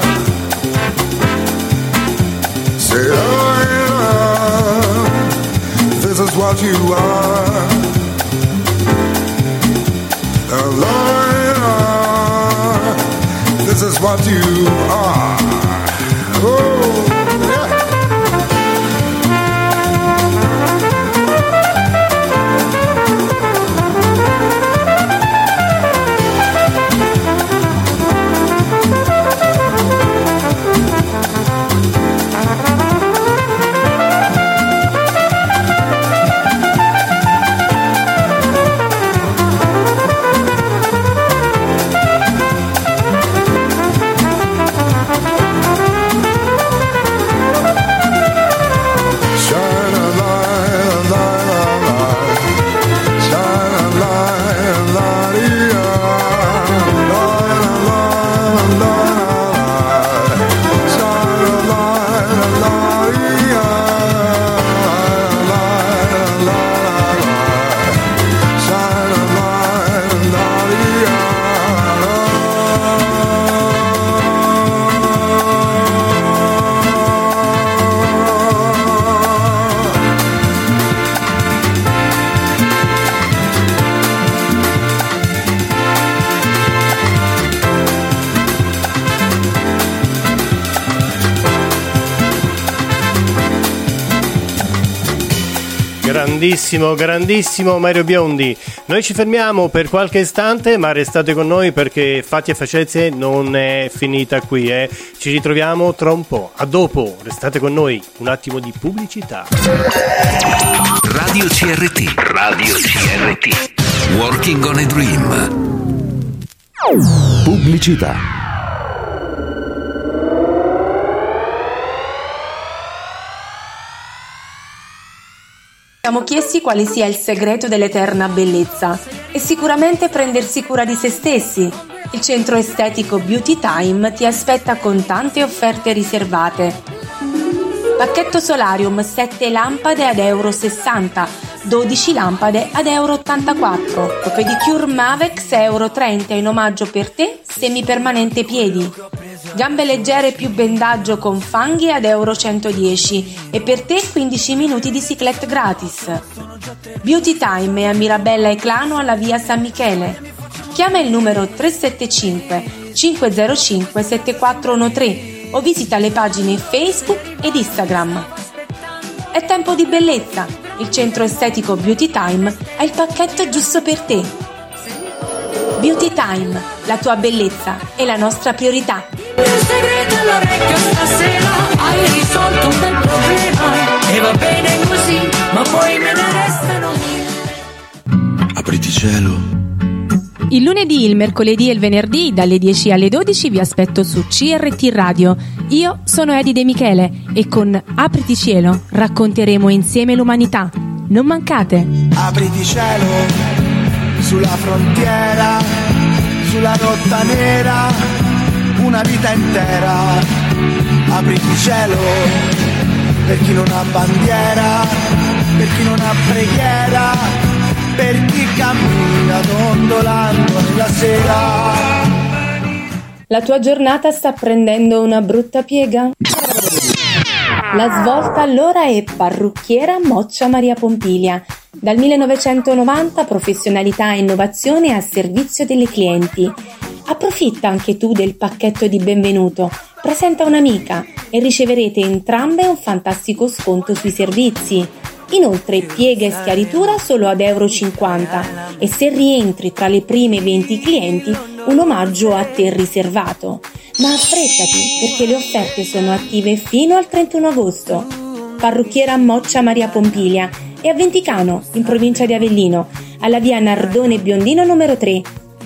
Speaker 14: What you are. Lord, ah, this is what you are. Oh,
Speaker 10: Grandissimo, grandissimo Mario Biondi. Noi ci fermiamo per qualche istante, ma restate con noi perché Fatti e Facezie non è finita qui, eh. Ci ritroviamo tra un po'. A dopo, restate con noi. Un attimo di pubblicità.
Speaker 9: Radio CRT. Radio CRT. Working on a Dream.
Speaker 5: Pubblicità.
Speaker 6: Siamo chiesti quale sia il segreto dell'eterna bellezza e sicuramente prendersi cura di se stessi. Il centro estetico Beauty Time ti aspetta con tante offerte riservate. Pacchetto Solarium 7 lampade ad euro 60, 12 lampade ad euro 84. Pedicure Mavex euro 30 in omaggio per te, semipermanente piedi. Gambe leggere più bendaggio con fanghi ad euro 110 e per te 15 minuti di ciclette gratis. Beauty Time è a Mirabella e Clano alla via San Michele. Chiama il numero 375 505 7413 o visita le pagine Facebook ed Instagram. È tempo di bellezza. Il centro estetico Beauty Time ha il pacchetto giusto per te. Beauty Time, la tua bellezza è la nostra priorità.
Speaker 15: Il segreto all'orecchio stasera Hai risolto un bel problema E va bene così Ma poi me ne restano
Speaker 16: Apriti cielo.
Speaker 6: Il lunedì, il mercoledì e il venerdì dalle 10 alle 12 vi aspetto su CRT Radio. Io sono Edi De Michele e con Apriti cielo racconteremo insieme l'umanità. Non mancate!
Speaker 13: Apriti cielo sulla frontiera, sulla rotta nera, una vita intera. Apriti cielo per chi non ha bandiera, per chi non ha preghiera, per chi cammina dondolando nella sera.
Speaker 6: La tua giornata sta prendendo una brutta piega? La svolta allora è parrucchiera Moccia Maria Pompilia. Dal 1990 professionalità e innovazione a servizio delle clienti. Approfitta anche tu del pacchetto di benvenuto. Presenta un'amica e riceverete entrambe un fantastico sconto sui servizi. Inoltre piega e schiaritura solo ad euro 50 e se rientri tra le prime 20 clienti un omaggio a te riservato. Ma affrettati perché le offerte sono attive fino al 31 agosto. Parrucchiera Moccia Maria Pompilia e a Venticano, in provincia di Avellino, alla via Nardone Biondino numero 3.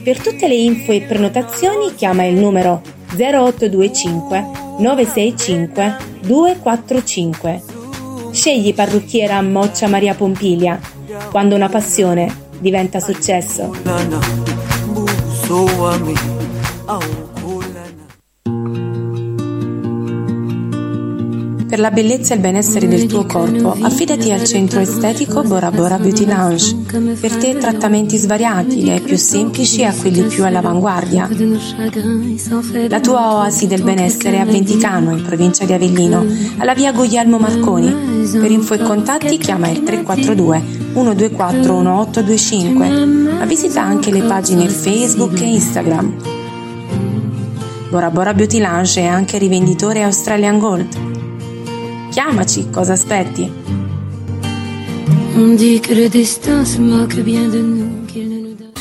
Speaker 6: Per tutte le info e prenotazioni chiama il numero 0825 965 245. Scegli parrucchiera Moccia Maria Pompilia, quando una passione diventa successo. Per la bellezza e il benessere del tuo corpo, affidati al centro estetico Bora Bora Beauty Lounge. Per te trattamenti svariati, dai più semplici a quelli più all'avanguardia. La tua oasi del benessere è a Venticano, in provincia di Avellino, alla via Guglielmo Marconi. Per info e contatti chiama il 342 124 1825, ma visita anche le pagine Facebook e Instagram. Bora Bora Beauty Lounge è anche rivenditore Australian Gold. Chiamaci, cosa aspetti?
Speaker 15: On dit que le destin se moque bien de nous qu'il ne nous donne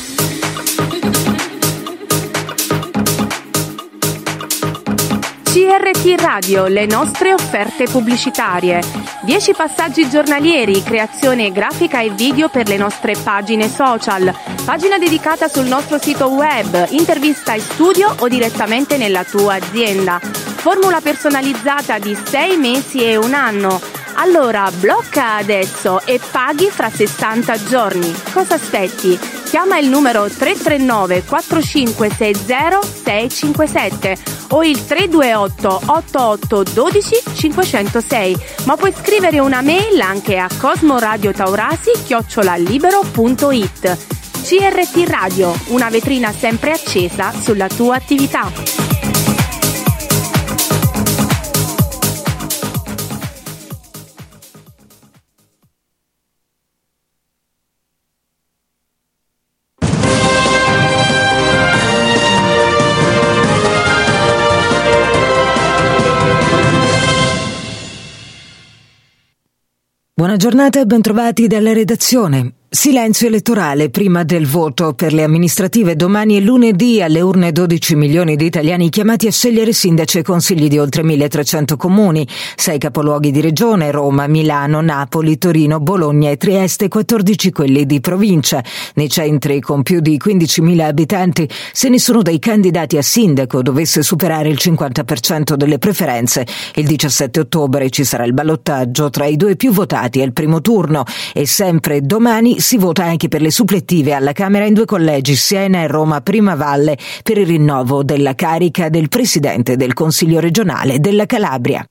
Speaker 6: CRT Radio, le nostre offerte pubblicitarie. 10 passaggi giornalieri, creazione grafica e video per le nostre pagine social, pagina dedicata sul nostro sito web, intervista in studio o direttamente nella tua azienda. Formula personalizzata di 6 mesi e un anno. Allora blocca adesso e paghi fra 60 giorni. Cosa aspetti? Chiama il numero 339 4560 657 o il 328 88 12 506, ma puoi scrivere una mail anche a cosmoradiotaurasi chiocciolalibero.it. CRT Radio, una vetrina sempre accesa sulla tua attività.
Speaker 17: Buona giornata e bentrovati dalla redazione. Silenzio elettorale prima del voto per le amministrative. Domani e lunedì alle urne 12 milioni di italiani chiamati a scegliere sindaci e consigli di oltre 1300 comuni, sei capoluoghi di regione, Roma, Milano, Napoli, Torino, Bologna e Trieste, 14 quelli di provincia. Nei centri con più di 15.000 abitanti, se nessuno dei candidati a sindaco dovesse superare il 50% delle preferenze, il 17 ottobre ci sarà il ballottaggio tra i due più votati al primo turno. E sempre domani si vota anche per le supplettive alla Camera in due collegi, Siena e Roma Prima Valle, per il rinnovo della carica del Presidente del Consiglio regionale della Calabria.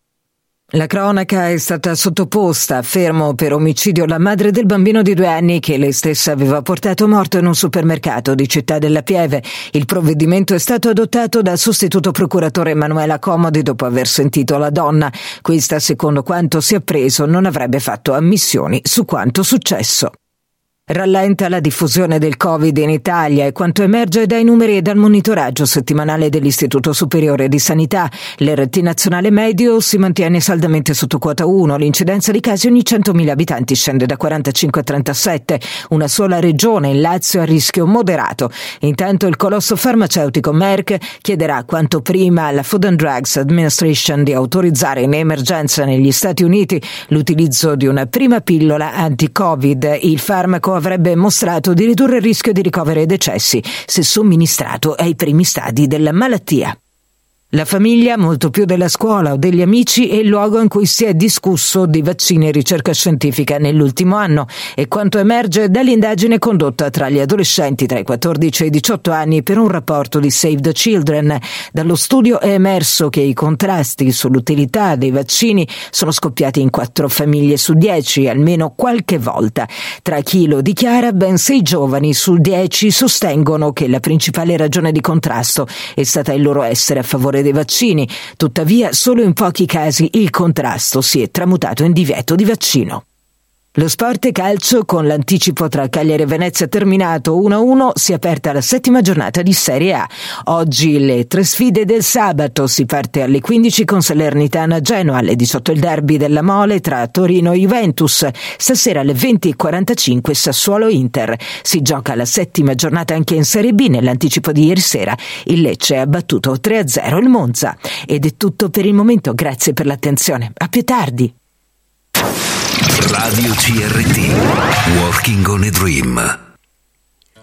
Speaker 17: La cronaca è stata sottoposta a fermo per omicidio la madre del bambino di due anni che lei stessa aveva portato morto in un supermercato di Città della Pieve. Il provvedimento è stato adottato dal sostituto procuratore Emanuela Comodi dopo aver sentito la donna. Questa, secondo quanto si è appreso, non avrebbe fatto ammissioni su quanto successo. Rallenta la diffusione del Covid in Italia e quanto emerge dai numeri e dal monitoraggio settimanale dell'Istituto Superiore di Sanità. L'RT nazionale medio si mantiene saldamente sotto quota 1, l'incidenza di casi ogni 100.000 abitanti scende da 45 a 37, una sola regione, il Lazio, a rischio moderato. Intanto il colosso farmaceutico Merck chiederà quanto prima alla Food and Drugs Administration di autorizzare in emergenza negli Stati Uniti l'utilizzo di una prima pillola anti-Covid. Il farmaco avrebbe mostrato di ridurre il rischio di ricoveri e decessi se somministrato ai primi stadi della malattia. La famiglia, molto più della scuola o degli amici, è il luogo in cui si è discusso di vaccini e ricerca scientifica nell'ultimo anno e quanto emerge dall'indagine condotta tra gli adolescenti tra i 14 e i 18 anni per un rapporto di Save the Children. Dallo studio è emerso che i contrasti sull'utilità dei vaccini sono scoppiati in quattro famiglie su dieci, almeno qualche volta. Tra chi lo dichiara, ben sei giovani su dieci sostengono che la principale ragione di contrasto è stata il loro essere a favore dei vaccini, tuttavia solo in pochi casi il contrasto si è tramutato in divieto di vaccino. Lo sport calcio con l'anticipo tra Cagliari e Venezia terminato 1-1 si è aperta la settima giornata di Serie A. Oggi le tre sfide del sabato si parte alle 15 con Salernitana Genoa, alle 18 il derby della Mole tra Torino e Juventus, stasera alle 20.45 Sassuolo Inter. Si gioca la settima giornata anche in Serie B nell'anticipo di ieri sera. Il Lecce ha battuto 3-0 il Monza. Ed è tutto per il momento, grazie per l'attenzione. A più tardi.
Speaker 9: Radio CRT. Working on a Dream.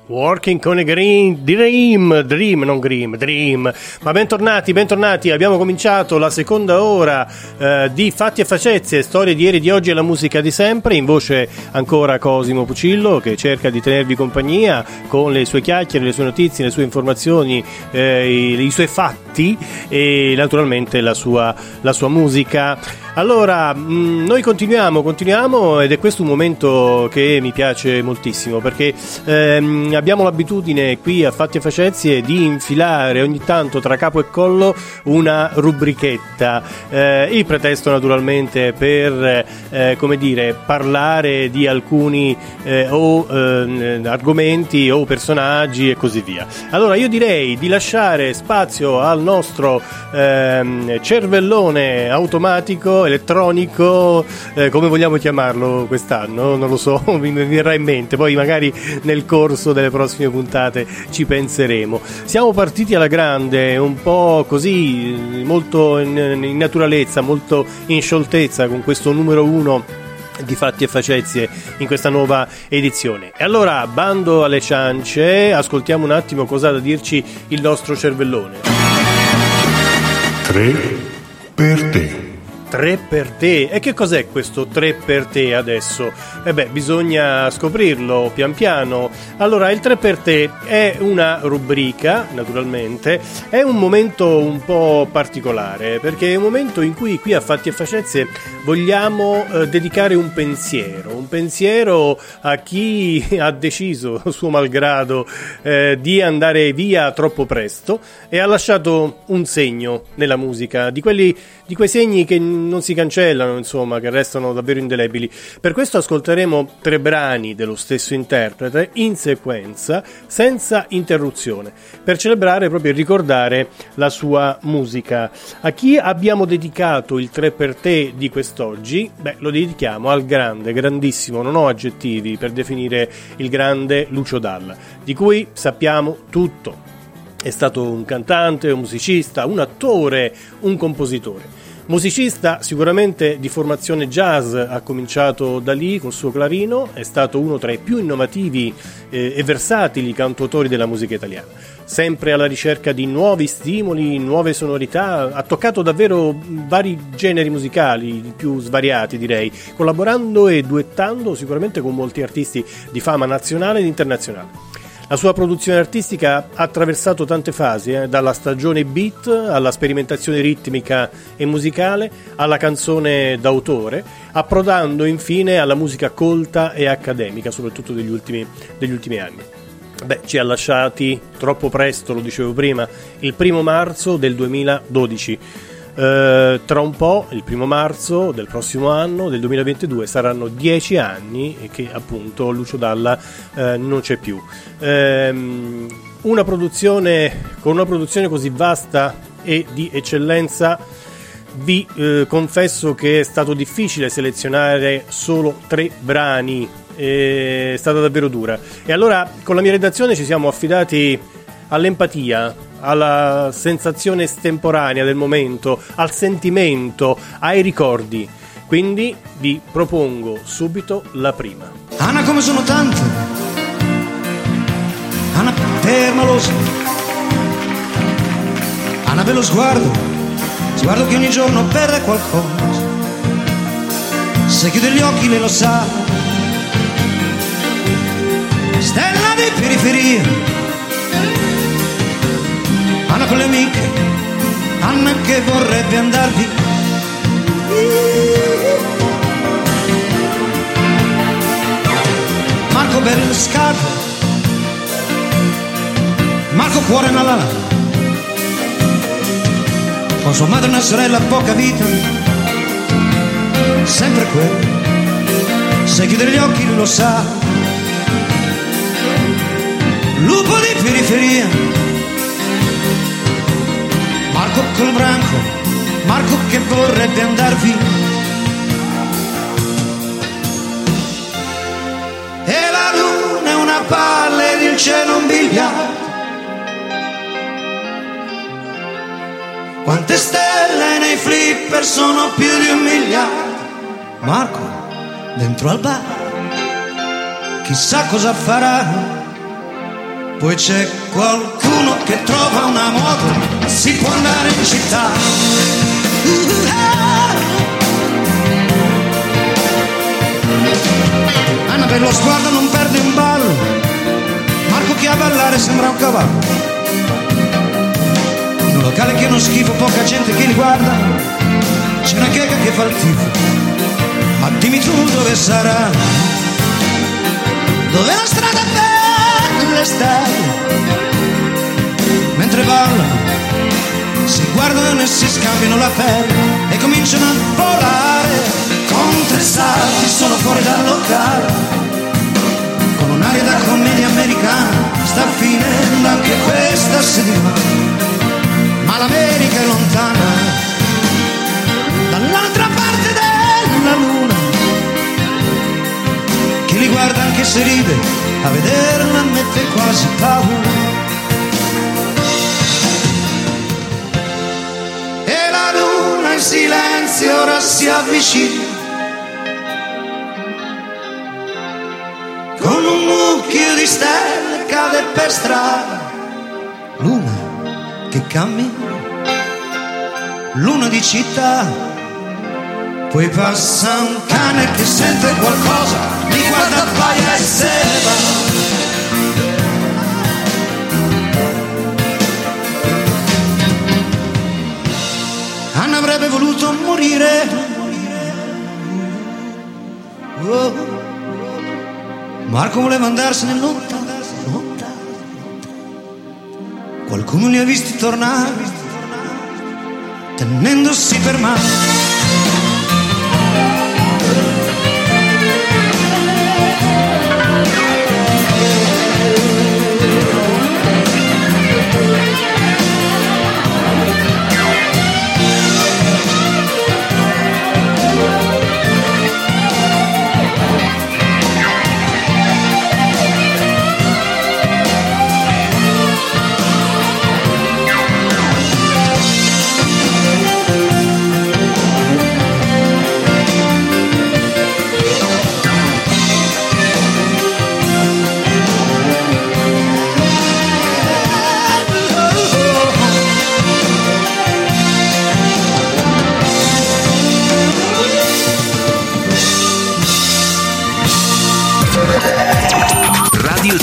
Speaker 10: Working con a green dream, dream, non green, dream. Ma bentornati, bentornati. Abbiamo cominciato la seconda ora eh, di Fatti e Facezie, storie di ieri, di oggi e la musica di sempre. In voce ancora Cosimo Pucillo che cerca di tenervi compagnia con le sue chiacchiere, le sue notizie, le sue informazioni, eh, i, i suoi fatti e naturalmente la sua, la sua musica. Allora, mh, noi continuiamo, continuiamo ed è questo un momento che mi piace moltissimo perché ehm, abbiamo l'abitudine qui a Fatti e Facezie di infilare ogni tanto tra capo e collo una rubrichetta. Eh, il pretesto naturalmente per, eh, come dire, parlare di alcuni eh, o eh, argomenti o personaggi e così via. Allora io direi di lasciare spazio al nostro ehm, cervellone automatico elettronico, eh, come vogliamo chiamarlo quest'anno? Non lo so, [LAUGHS] mi verrà in mente, poi magari nel corso delle prossime puntate ci penseremo. Siamo partiti alla grande, un po' così, molto in, in naturalezza, molto in scioltezza con questo numero uno di fatti e facezie in questa nuova edizione. E allora, bando alle ciance, ascoltiamo un attimo cosa ha da dirci il nostro cervellone.
Speaker 14: 3 per te.
Speaker 10: 3 per te. E che cos'è questo 3 per te adesso? Eh beh, bisogna scoprirlo pian piano. Allora, il 3 per te è una rubrica, naturalmente, è un momento un po' particolare, perché è un momento in cui qui a Fatti e Facezie vogliamo eh, dedicare un pensiero, un pensiero a chi [LAUGHS] ha deciso, [LAUGHS] suo malgrado, eh, di andare via troppo presto e ha lasciato un segno nella musica, di quelli di quei segni che non si cancellano, insomma, che restano davvero indelebili. Per questo ascolteremo tre brani dello stesso interprete in sequenza, senza interruzione, per celebrare proprio e ricordare la sua musica. A chi abbiamo dedicato il 3 per te di quest'oggi? Beh, lo dedichiamo al grande, grandissimo, non ho aggettivi per definire il grande Lucio Dalla, di cui sappiamo tutto. È stato un cantante, un musicista, un attore, un compositore. Musicista sicuramente di formazione jazz, ha cominciato da lì col suo clarino, è stato uno tra i più innovativi eh, e versatili cantautori della musica italiana. Sempre alla ricerca di nuovi stimoli, nuove sonorità, ha toccato davvero vari generi musicali, più svariati direi, collaborando e duettando sicuramente con molti artisti di fama nazionale ed internazionale. La sua produzione artistica ha attraversato tante fasi, eh, dalla stagione beat alla sperimentazione ritmica e musicale, alla canzone d'autore, approdando infine alla musica colta e accademica, soprattutto degli ultimi, degli ultimi anni. Beh, ci ha lasciati troppo presto, lo dicevo prima, il primo marzo del 2012. Eh, tra un po', il primo marzo del prossimo anno, del 2022, saranno dieci anni che appunto Lucio Dalla eh, non c'è più. Ehm, una produzione con una produzione così vasta e di eccellenza vi eh, confesso che è stato difficile selezionare solo tre brani, è stata davvero dura. E allora con la mia redazione ci siamo affidati all'empatia, alla sensazione estemporanea del momento, al sentimento, ai ricordi. Quindi vi propongo subito la prima.
Speaker 18: Anna come sono tante Anna permalosa Anna bello sguardo. Sguardo che ogni giorno perde qualcosa. Se chiude gli occhi lei lo sa. Stella di periferia Anna con le amiche Anna che vorrebbe andar via Marco belle scarpe Marco cuore nella lana Con sua madre e una sorella poca vita Sempre quello Se chiudere gli occhi lo sa. Lupo di periferia Marco col branco Marco che vorrebbe andar via. E la luna è una palla ed il cielo un biliardo Quante stelle nei flipper sono più di un miliardo Marco, dentro al bar Chissà cosa farà Poi c'è qualcuno che trova una moto Si può andare in città. Anna per lo sguardo non perde un ballo. Marco che a ballare sembra un cavallo. In un locale che è uno schifo Poca gente che li guarda. C'è una chega che fa il tifo. Ma dimmi tu dove sarà? Dove la strada bella stai. Mentre ballano si guardano e si scambiano la pelle e cominciano a volare con tre salti sono fuori dal locale. Con un'aria da commedia americana sta finendo anche questa settimana. Ma l'America è lontana dall'altra parte della luna. Chi li guarda anche se ride a vederla mette quasi paura. In silenzio ora si avvicina. Con un mucchio di stelle cade per strada. Luna che cammina. Luna di città poi passa un cane che sente qualcosa mi guarda paia e se va Anna avrebbe voluto morire. Oh. Marco voleva andarsene lontano. Qualcuno li ha visti tornare, tenendosi per mano.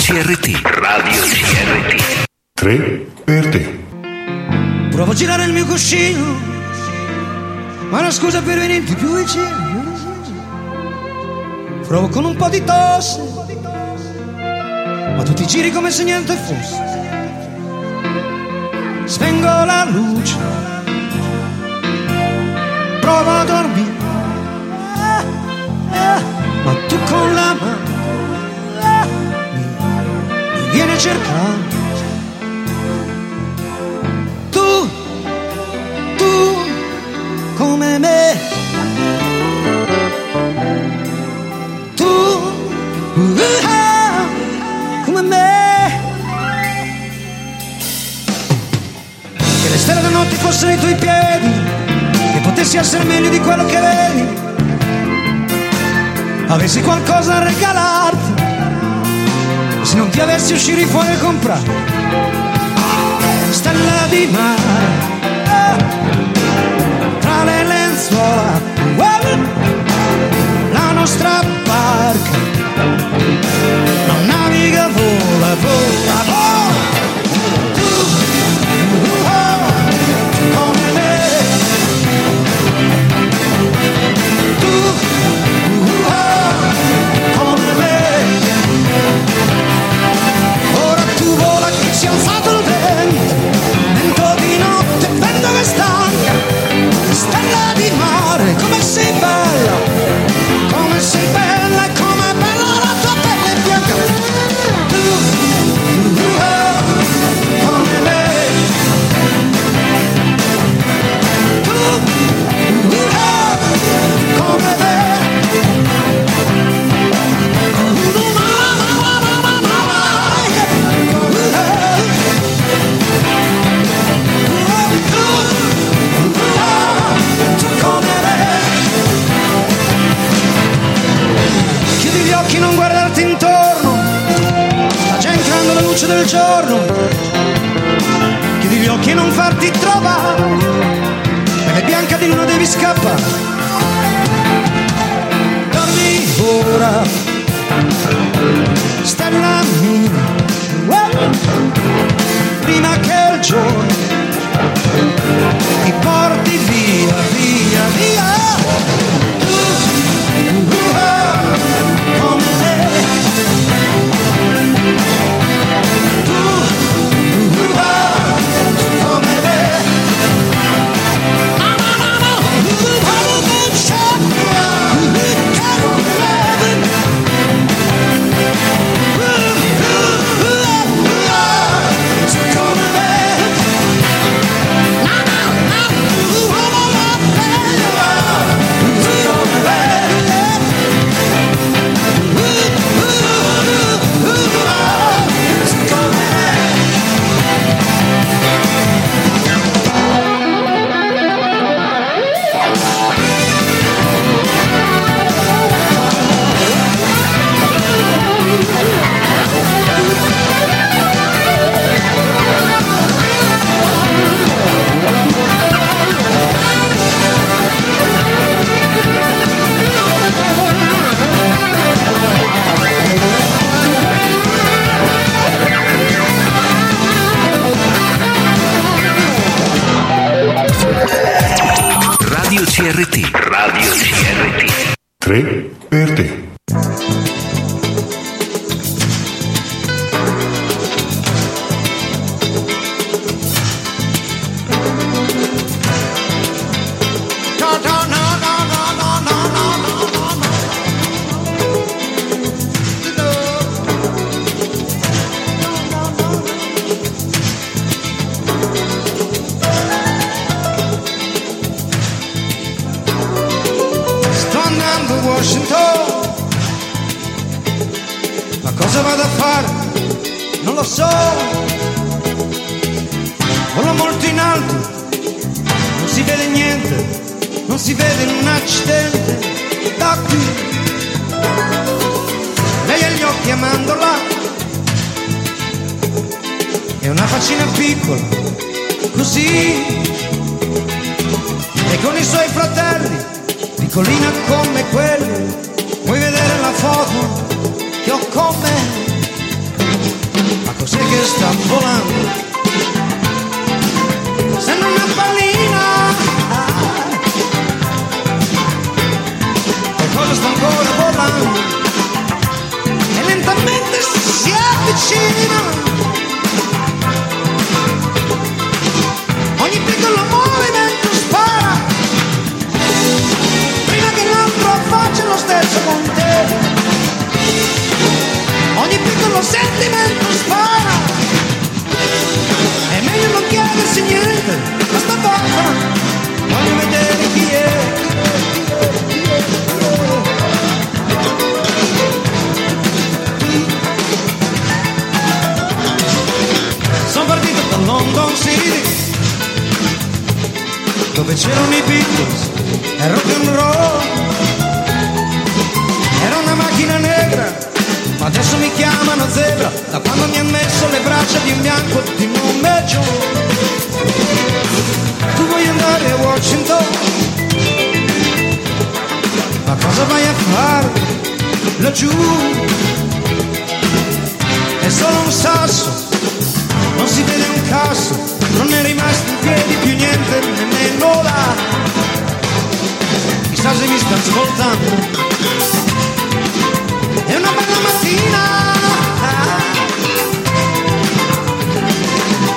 Speaker 9: CRT. Radio CRT.
Speaker 14: 3 per te.
Speaker 18: Provo a girare il mio cuscino, ma è una scusa per venirti più vicino. Provo con un po' di tosse, ma tu ti giri come se niente fosse. Spengo la luce, provo a dormire, ma tu con la mano mi vieni a cercare. Tu, tu, come me. Tu, uh, come me. Che le stelle della notte fossero i tuoi piedi, che potessi essere meglio di quello che vedi. Avessi qualcosa da regalarti, se non ti avessi uscire fuori a comprare. Stella di mare ah, tra le lenzuola wow, la nostra dove c'erano i Beatles e rock and roll. Era una macchina negra, ma adesso mi chiamano zebra da quando mi ha messo le braccia di un bianco di nome Joe. Tu vuoi andare a Washington? Ma cosa vai a fare laggiù? È solo un sasso, non si vede un cazzo, non è rimasto in piedi più niente, nemmeno là. Chissà se mi sta ascoltando. È una bella mattina.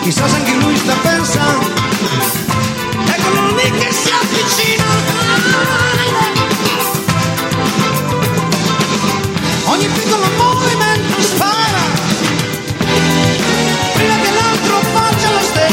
Speaker 18: Chissà se anche lui sta pensando. Eccolo lì che si avvicina. Ogni piccolo movimento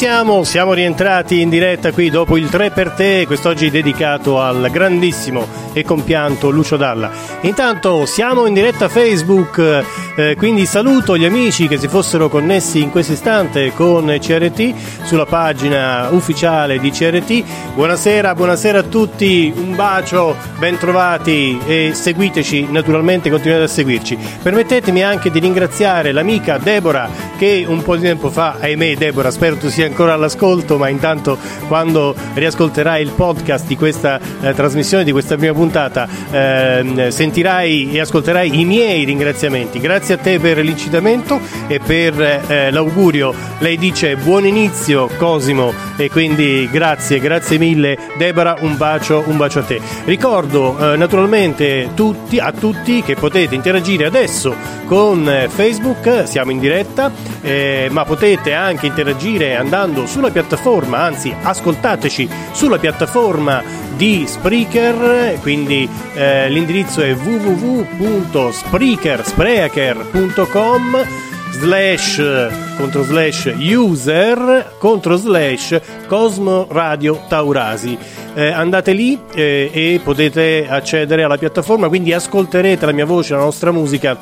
Speaker 10: Ci siamo, siamo rientrati in diretta qui dopo il 3 per te, quest'oggi dedicato al grandissimo e compianto Lucio Dalla. Intanto siamo in diretta Facebook, Eh, quindi saluto gli amici che si fossero connessi in questo istante con CRT sulla pagina ufficiale di CRT. Buonasera, buonasera a tutti, un bacio, ben trovati e seguiteci naturalmente, continuate a seguirci. Permettetemi anche di ringraziare l'amica Deborah che un po' di tempo fa, ahimè Deborah, spero tu sia ancora all'ascolto, ma intanto quando riascolterai il podcast di questa eh, trasmissione, di questa prima puntata, ehm, sentirai e ascolterai i miei ringraziamenti. Grazie a te per l'incitamento e per eh, l'augurio. Lei dice buon inizio Cosimo e quindi grazie, grazie mille Deborah, un bacio, un bacio a te. Ricordo eh, naturalmente tutti, a tutti che potete interagire adesso con eh, Facebook, siamo in diretta, eh, ma potete anche interagire andando sulla piattaforma, anzi ascoltateci sulla piattaforma di Spreaker, quindi eh, l'indirizzo è www.spreaker.com slash contro slash user contro slash Cosmo Radio Taurasi. Eh, andate lì eh, e potete accedere alla piattaforma, quindi ascolterete la mia voce, la nostra musica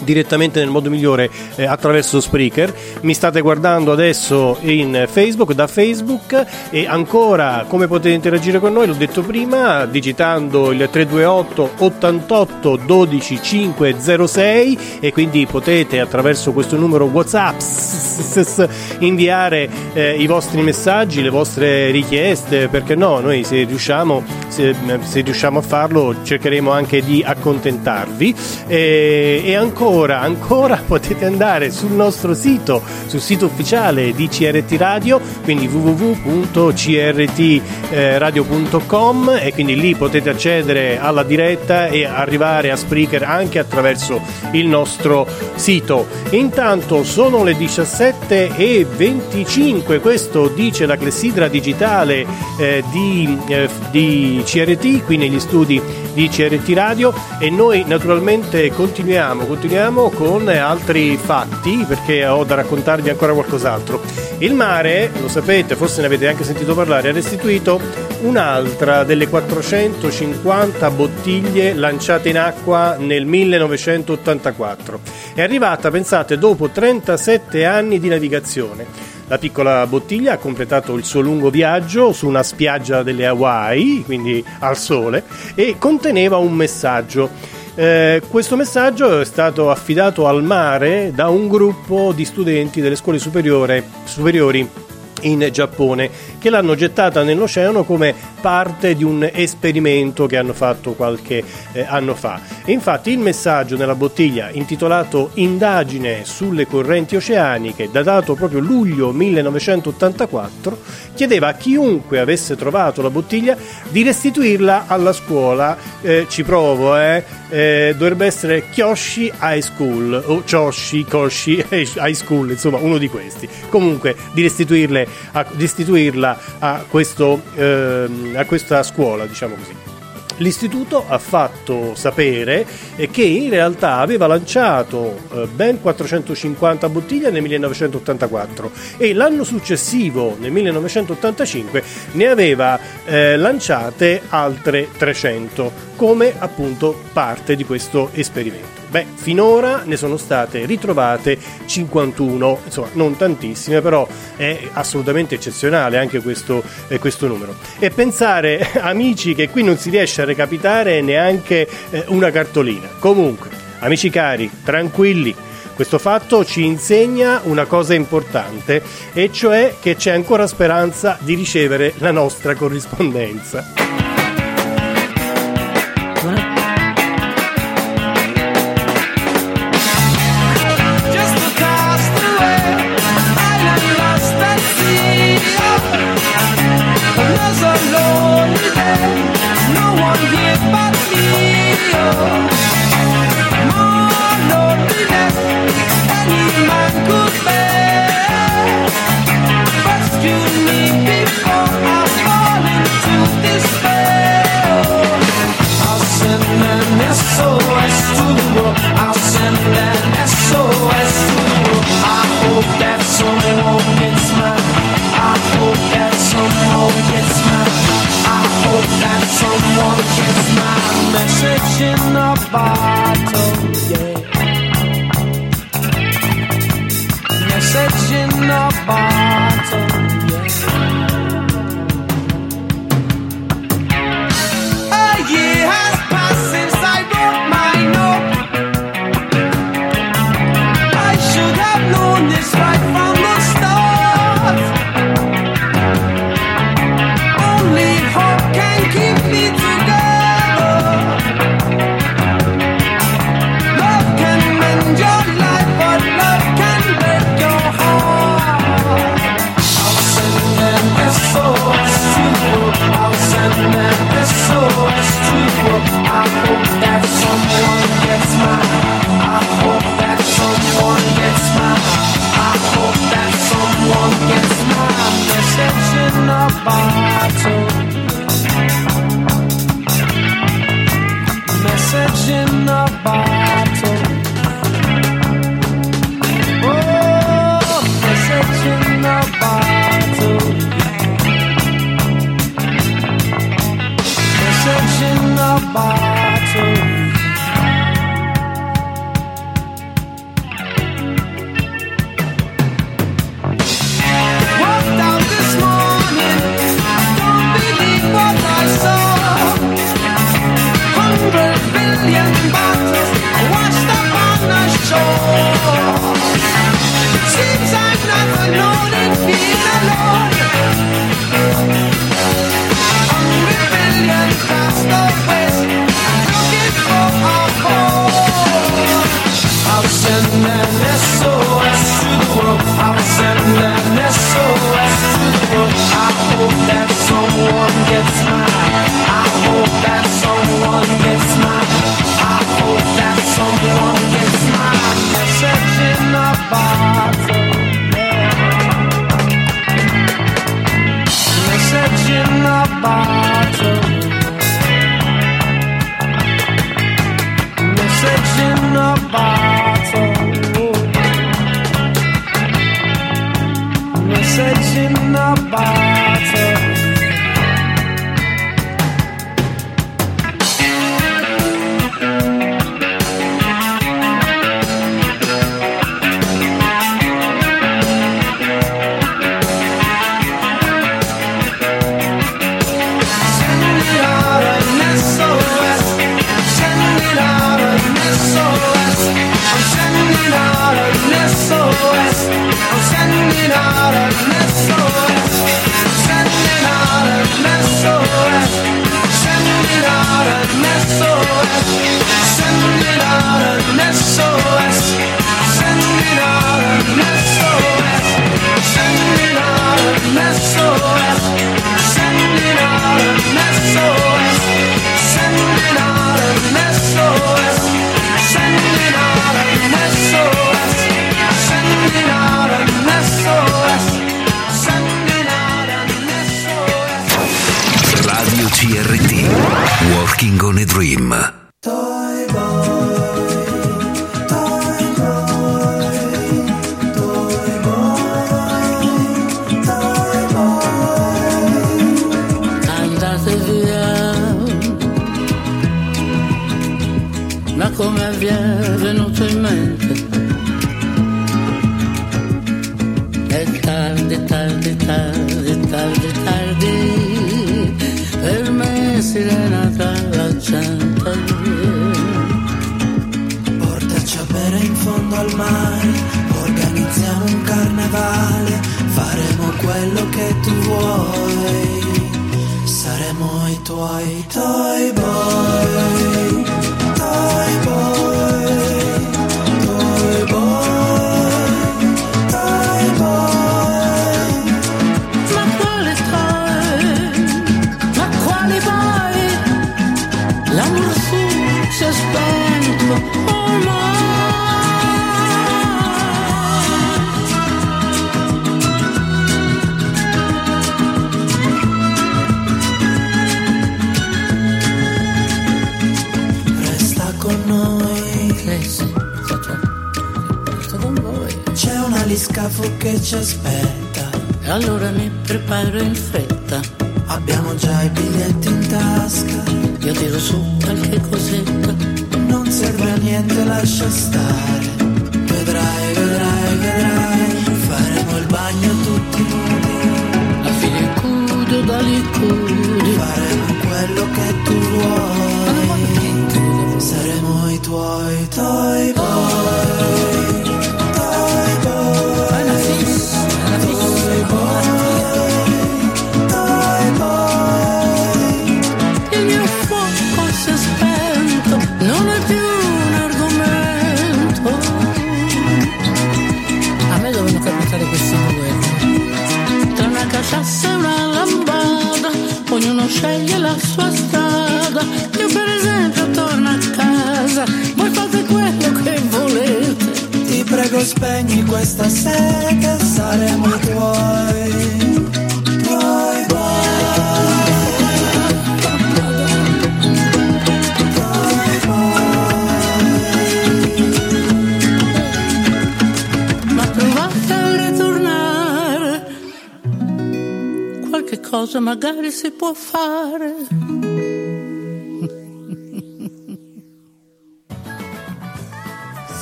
Speaker 10: direttamente nel modo migliore eh, attraverso Spreaker. Mi state guardando adesso in Facebook, da Facebook e ancora come potete interagire con noi, l'ho detto prima, digitando il 328 88 12 506 e quindi potete attraverso questo numero WhatsApp [LAUGHS] inviare eh, i vostri messaggi, le vostre richieste, perché no, noi se riusciamo, se, se riusciamo a farlo cercheremo anche di accontentarvi e, e ancora, ancora potete andare sul nostro sito, sul sito ufficiale di CRT Radio, quindi www.crtradio.com e quindi lì potete accedere alla diretta e arrivare a Spreaker anche attraverso il nostro sito. Intanto sono le 17 e 25, questo dice la clessidra digitale eh, di, eh, di CRT qui negli studi di CRT Radio e noi naturalmente continuiamo, continuiamo con altri fatti perché ho da raccontarvi ancora qualcos'altro. Il mare, lo sapete, forse ne avete anche sentito parlare, ha restituito un'altra delle 450 bottiglie lanciate in acqua nel 1984. È arrivata, pensate, dopo 37 anni di navigazione. La piccola bottiglia ha completato il suo lungo viaggio su una spiaggia delle Hawaii, quindi al sole, e conteneva un messaggio. Eh, questo messaggio è stato affidato al mare da un gruppo di studenti delle scuole superiori in Giappone che l'hanno gettata nell'oceano come parte di un esperimento che hanno fatto qualche eh, anno fa. E infatti il messaggio nella bottiglia intitolato Indagine sulle correnti oceaniche, datato proprio luglio 1984, chiedeva a chiunque avesse trovato la bottiglia di restituirla alla scuola. Eh, ci provo, eh? Eh, dovrebbe essere Kyoshi High School o Choshi Koshi [LAUGHS] High School, insomma uno di questi. Comunque di restituirle a, restituirla a, questo, ehm, a questa scuola, diciamo così. L'istituto ha fatto sapere che in realtà aveva lanciato eh, ben 450 bottiglie nel 1984 e l'anno successivo, nel 1985, ne aveva eh, lanciate altre 300 come appunto parte di questo esperimento. Beh, finora ne sono state ritrovate 51, insomma non tantissime, però è assolutamente eccezionale anche questo, eh, questo numero. E pensare, [LAUGHS] amici, che qui non si riesce a recapitare neanche eh, una cartolina. Comunque, amici cari, tranquilli, questo fatto ci insegna una cosa importante, e cioè che c'è ancora speranza di ricevere la nostra corrispondenza.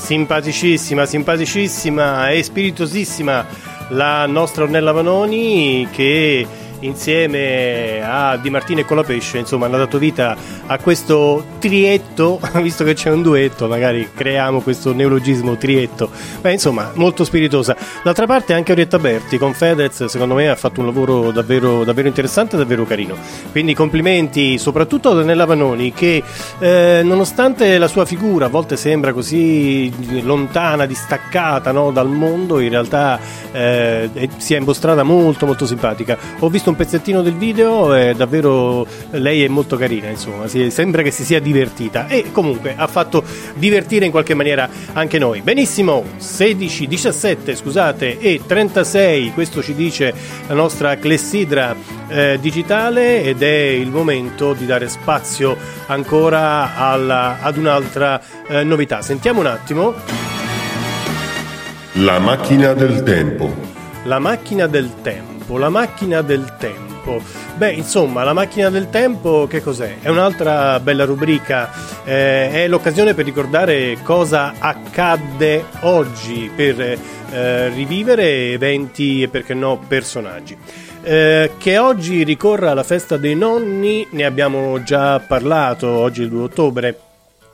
Speaker 10: Simpaticissima, simpaticissima e spiritosissima la nostra Ornella Vanoni che insieme a Di Martino e Colapesce insomma hanno dato vita a questo trietto [LAUGHS] visto che c'è un duetto magari creiamo questo neologismo trietto. Beh insomma molto spiritosa d'altra parte anche Orietta Berti con Fedez secondo me ha fatto un lavoro davvero, davvero interessante e davvero carino. Quindi complimenti soprattutto ad Ornella Vanoni che eh, nonostante la sua figura a volte sembra così lontana distaccata no, dal mondo in realtà eh, si è mostrata molto molto simpatica. Ho visto un pezzettino del video e davvero lei è molto carina insomma si- sembra che si sia divertita. E comunque ha fatto divertire in qualche maniera anche noi. Benissimo 16 17 scusate e 36 questo ci dice la nostra clessidra eh, digitale ed è il momento di dare spazio ancora alla- ad un'altra eh, novità. Sentiamo un attimo
Speaker 19: La macchina del tempo.
Speaker 10: La macchina del tempo, la macchina del tempo. Beh, insomma, la macchina del tempo che cos'è? È un'altra bella rubrica, eh, è l'occasione per ricordare cosa accadde oggi, per eh, rivivere eventi e perché no personaggi. Eh, che oggi ricorra la festa dei nonni, ne abbiamo già parlato, oggi è il 2 ottobre.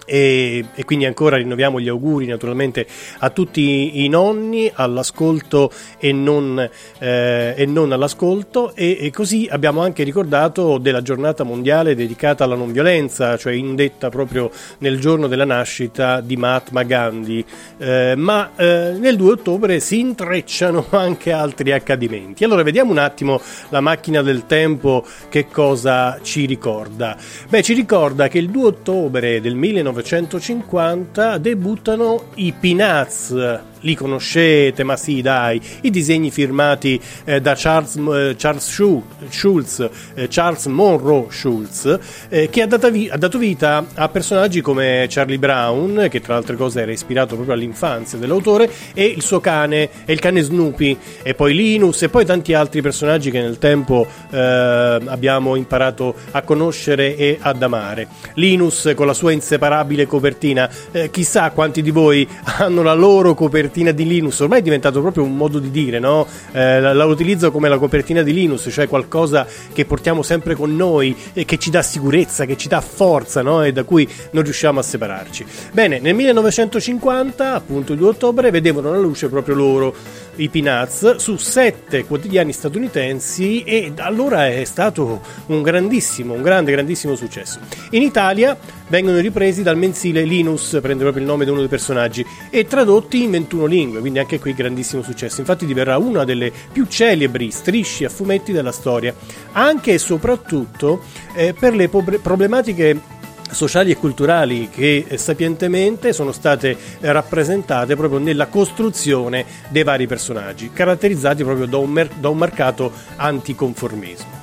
Speaker 10: E, e quindi ancora rinnoviamo gli auguri naturalmente a tutti i nonni all'ascolto e non, eh, e non all'ascolto. E, e così abbiamo anche ricordato della giornata mondiale dedicata alla non violenza cioè indetta proprio nel giorno della nascita di Mahatma Gandhi. Eh, ma eh, nel 2 ottobre si intrecciano [LAUGHS] anche altri accadimenti. Allora vediamo un attimo la macchina del tempo che cosa ci ricorda. Beh ci ricorda che il 2 ottobre del 1950 debuttano i Peanuts. Li conoscete, ma sì, dai, i disegni firmati eh, da Charles, eh, Charles Schu- Schulz, eh, Charles Monroe Schulz, eh, che ha, vi- ha dato vita a personaggi come Charlie Brown, che tra altre cose era ispirato proprio all'infanzia dell'autore, e il suo cane, e il cane Snoopy, e poi Linus, e poi tanti altri personaggi che nel tempo eh, abbiamo imparato a conoscere e ad amare. Linus con la sua inseparabile copertina, eh, chissà quanti di voi hanno la loro copertina di Linus, ormai è diventato proprio un modo di dire, no? Eh, la, la utilizzo come la copertina di Linus, cioè qualcosa che portiamo sempre con noi e che ci dà sicurezza, che ci dà forza, no? E da cui non riusciamo a separarci. Bene, nel 1950, appunto il 2 ottobre, vedevano la luce proprio loro i Peanuts su sette quotidiani statunitensi e da allora è stato un grandissimo, un grande, grandissimo successo. In Italia vengono ripresi dal mensile Linus, prende proprio il nome di uno dei personaggi, e tradotti in 21 lingue, quindi anche qui grandissimo successo. Infatti diverrà una delle più celebri strisce a fumetti della storia, anche e soprattutto eh, per le problematiche sociali e culturali che eh, sapientemente sono state eh, rappresentate proprio nella costruzione dei vari personaggi, caratterizzati proprio da un, mer- da un marcato anticonformismo.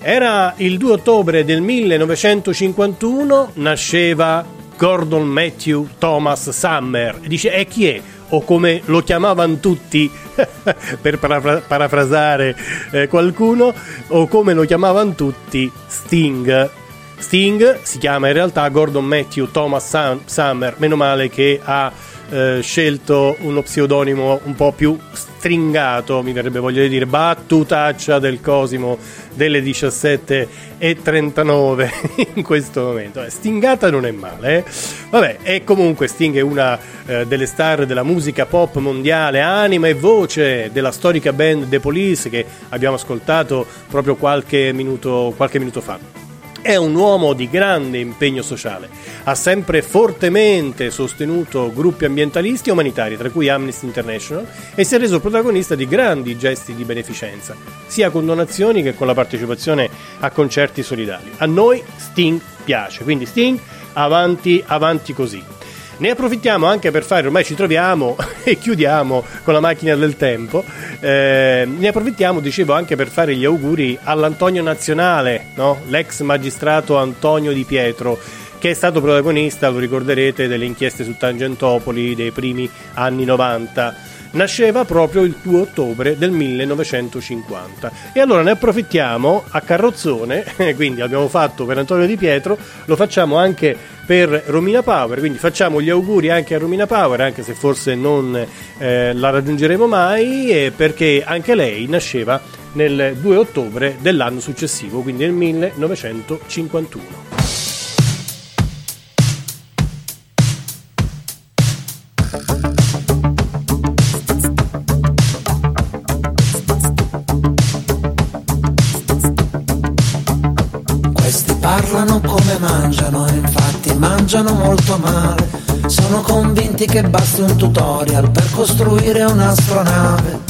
Speaker 10: Era il 2 ottobre del 1951, nasceva Gordon Matthew Thomas Summer. Dice, e chi è? O come lo chiamavano tutti, [LAUGHS] per parafra- parafrasare eh, qualcuno, o come lo chiamavano tutti, Sting. Sting si chiama in realtà Gordon Matthew Thomas Sam- Summer, meno male che ha eh, scelto uno pseudonimo un po' più stringato, mi verrebbe voglia di dire battutaccia del Cosimo delle 17 e 39 [LAUGHS] in questo momento. Eh, Stingata non è male, eh? Vabbè, e comunque Sting è una eh, delle star della musica pop mondiale, anima e voce della storica band The Police che abbiamo ascoltato proprio qualche minuto, qualche minuto fa. È un uomo di grande impegno sociale, ha sempre fortemente sostenuto gruppi ambientalisti e umanitari, tra cui Amnesty International, e si è reso protagonista di grandi gesti di beneficenza, sia con donazioni che con la partecipazione a concerti solidari. A noi Sting piace, quindi Sting avanti, avanti così. Ne approfittiamo anche per fare, ormai ci troviamo [LAUGHS] e chiudiamo con la macchina del tempo, eh, ne approfittiamo, dicevo, anche per fare gli auguri all'Antonio Nazionale, no? l'ex magistrato Antonio Di Pietro, che è stato protagonista, lo ricorderete, delle inchieste su Tangentopoli dei primi anni 90. Nasceva proprio il 2 ottobre del 1950. E allora ne approfittiamo a carrozzone, [LAUGHS] quindi abbiamo fatto per Antonio Di Pietro, lo facciamo anche per Romina Power, quindi facciamo gli auguri anche a Romina Power, anche se forse non eh, la raggiungeremo mai, eh, perché anche lei nasceva nel 2 ottobre dell'anno successivo, quindi nel 1951.
Speaker 20: Mangiano molto male. Sono convinti che basti un tutorial per costruire un'astronave.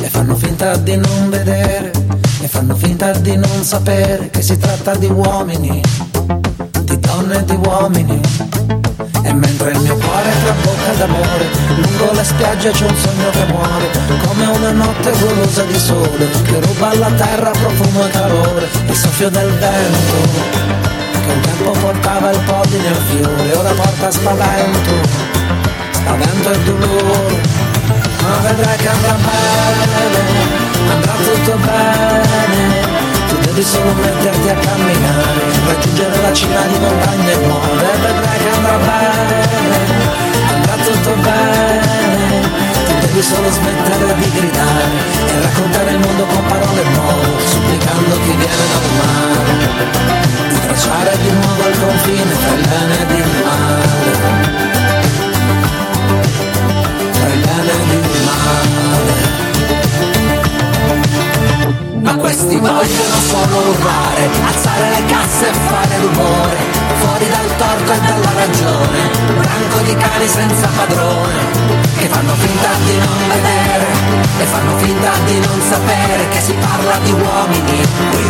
Speaker 20: E fanno finta di non vedere, e fanno finta di non sapere che si tratta di uomini, di donne e di uomini. E mentre il mio cuore trabocca d'amore, lungo le spiagge c'è un sogno che muore, come una notte golosa di sole, che ruba alla terra profumo e calore, il soffio del vento, che un tempo portava il polline al fiore, ora porta spavento, spavento e dolore, ma vedrai che andrà bene, andrà tutto bene. Tu devi solo metterti a camminare, raggiungere la cima di montagne nuove, vedrai che andrà bene, andrà tutto bene. Devi solo smettere di gridare e raccontare il mondo con parole nuove, supplicando chi viene dal mare, di tracciare di nuovo il confine tra il bene ed il male. Tra il bene ed il male. Questi vogliono solo urlare, alzare le casse e fare rumore, fuori dal torto e dalla ragione, branco di cani senza padrone, che fanno finta di non vedere, e fanno finta di non sapere che si parla di uomini, qui,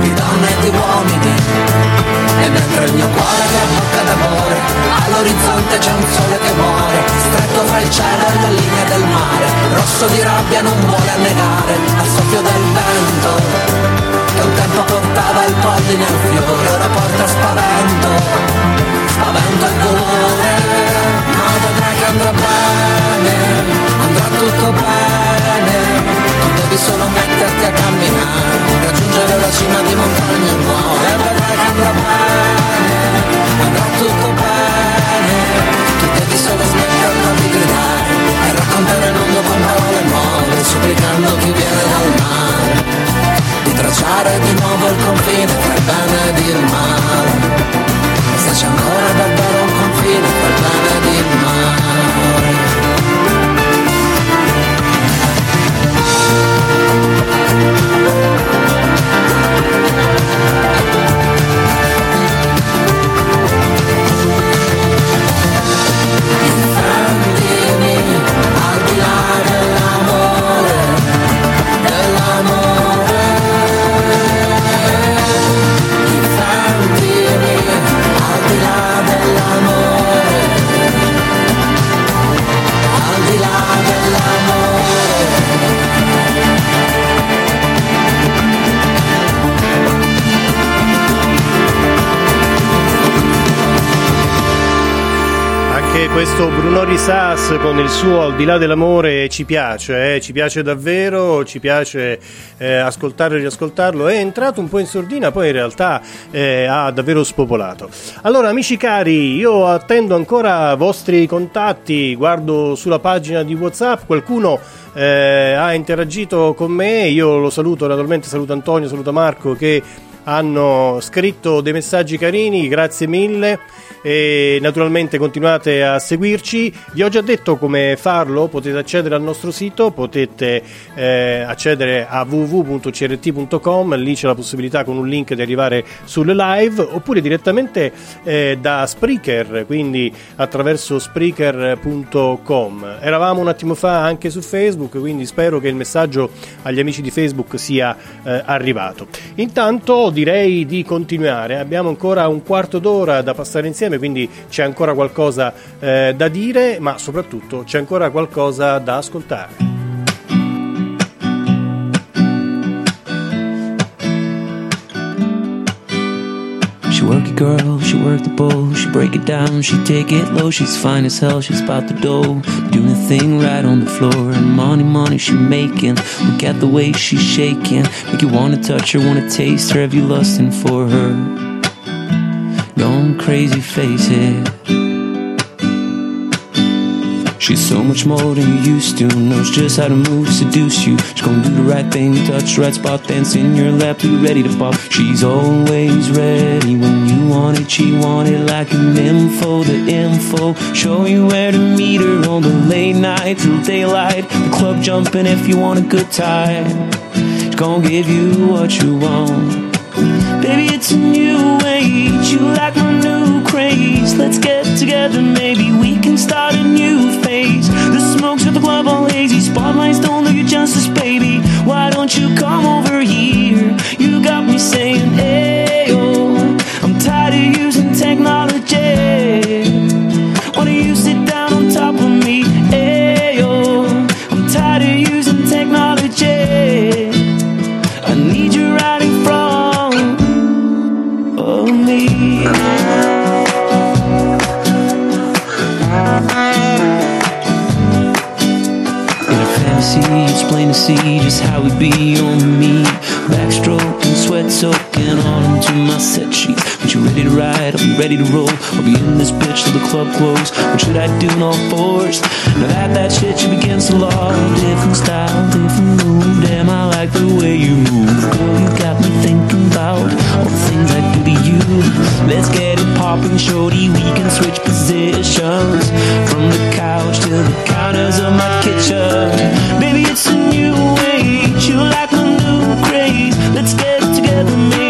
Speaker 20: di donne e di uomini, e mentre il mio cuore trabocca d'amore, all'orizzonte c'è un sole che muore, stretto fra il cielo e le linee del mare, rosso di rabbia non vuole annegare, al soffio del vento, che un tempo portava il polline al fiore, ora porta spavento, spavento e dolore, ma vedrai che andrà bene, andrà tutto bene, tu devi solo metterti a camminare, raggiungere la cima di montagne nuove, vedrai che andrà bene, andrà tutto bene, tu devi solo smetterla di gridare e raccontare il mondo nuove, supplicando chi viene dal mare, di tracciare di nuovo il confine tra il bene ed il male, se c'è ancora davvero un confine tra il bene ed il male. Là
Speaker 10: questo Bruno Risas con il suo Al di là dell'amore ci piace, eh, ci piace davvero, ci piace eh, ascoltarlo e riascoltarlo. È entrato un po' in sordina, poi in realtà eh, ha davvero spopolato. Allora, amici cari, io attendo ancora vostri contatti, guardo sulla pagina di WhatsApp, qualcuno eh, ha interagito con me, io lo saluto, naturalmente saluto Antonio, saluto Marco che hanno scritto dei messaggi carini, grazie mille e naturalmente continuate a seguirci. Vi ho già detto come farlo, potete accedere al nostro sito, potete eh, accedere a www.crt.com, lì c'è la possibilità con un link di arrivare sulle live oppure direttamente eh, da Spreaker, quindi attraverso Spreaker.com. Eravamo un attimo fa anche su Facebook, quindi spero che il messaggio agli amici di Facebook sia eh, arrivato. Intanto direi di continuare, abbiamo ancora un quarto d'ora da passare insieme, quindi c'è ancora qualcosa eh, da dire, ma soprattutto c'è ancora qualcosa da ascoltare.
Speaker 21: She working
Speaker 22: girl, she work the bowl, she break it down, she take it low, she's fine as hell, she's about the dough, doing a thing right on the floor, and money, money she making. Look at the way she's shaking, make you wanna touch her, wanna taste her, have you lusting for her? Going crazy, face it. She's so much more than you used to. Knows just how to move, seduce you. She's gonna do the right thing, touch the right spot, dance in your lap, be ready to pop. She's always ready when you want it. She want it like an info, the info. Show you where to meet her on the late night till daylight. The club jumping if you want a good time. She's gonna give you what you want. Baby, it's a new age. You like my new craze. Let's get together, maybe we can start a new phase. The smokes at the club all hazy. Spotlights don't do you justice, baby. Why don't you come over here? You got me saying, hey, oh, I'm tired of using technology. Why don't you sit down on top of me? Hey, it's plain to see just how it be on me. Backstroke and sweat soaking all into my set sheets. But you ready to ride? Be ready to roll. I'll be in this bitch till the club close. What should I do in all fours? Now that that shit you against the law. Different style, different move. Damn, I like the way you move. Girl, you got me thinking about all the things I you. Let's get it popping, shorty. We can switch positions from the couch to the counters of my kitchen. Baby, it's a new age. You like my new craze. Let's get together, maybe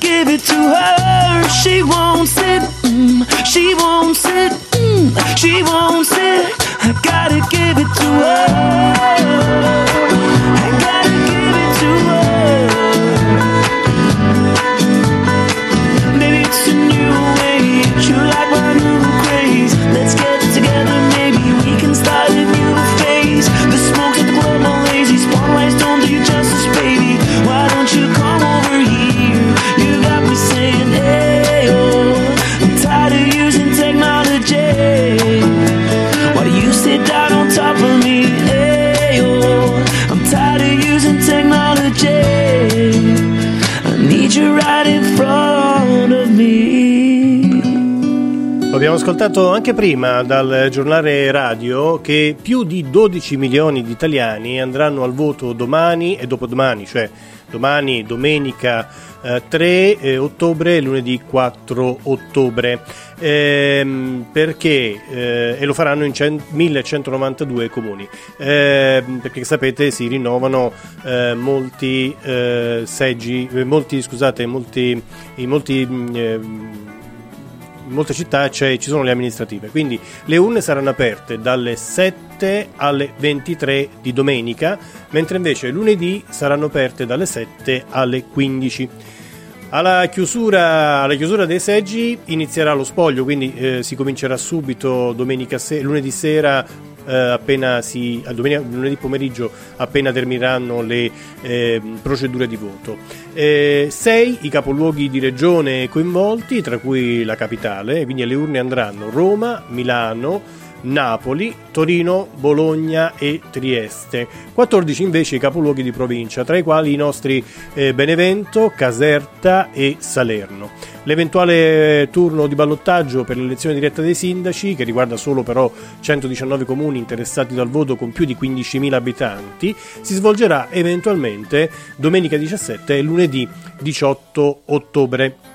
Speaker 22: give it to her. She wants it. Mm, she wants it. Mm, she wants it.
Speaker 10: Ascoltato anche prima dal giornale radio che più di 12 milioni di italiani andranno al voto domani e dopodomani, cioè domani domenica eh, 3 eh, ottobre e lunedì 4 ottobre. Ehm, perché eh, e lo faranno in cen- 1192 comuni Ehm, perché sapete si rinnovano eh, molti eh, seggi eh, molti scusate molti molti mm, ehm, in molte città ci sono le amministrative, quindi le urne saranno aperte dalle 7 alle 23 di domenica, mentre invece lunedì saranno aperte dalle 7 alle 15. Alla chiusura, alla chiusura dei seggi inizierà lo spoglio, quindi eh, si comincerà subito se- lunedì sera appena si, domenica- lunedì pomeriggio appena termineranno le eh, procedure di voto. Eh, sei i capoluoghi di regione coinvolti, tra cui la capitale, quindi alle urne andranno Roma, Milano, Napoli, Torino, Bologna e Trieste. 14 invece i capoluoghi di provincia, tra i quali i nostri eh, Benevento, Caserta e Salerno. L'eventuale turno di ballottaggio per l'elezione diretta dei sindaci, che riguarda solo però 119 comuni interessati dal voto con più di 15.000 abitanti, si svolgerà eventualmente domenica 17 e lunedì 18 ottobre.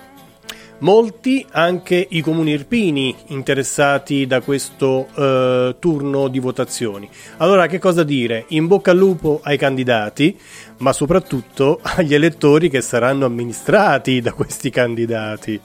Speaker 13: Molti anche i comuni irpini interessati da questo eh, turno di votazioni. Allora che cosa dire? In bocca al lupo ai candidati, ma soprattutto [LAUGHS] agli elettori che saranno amministrati da questi candidati.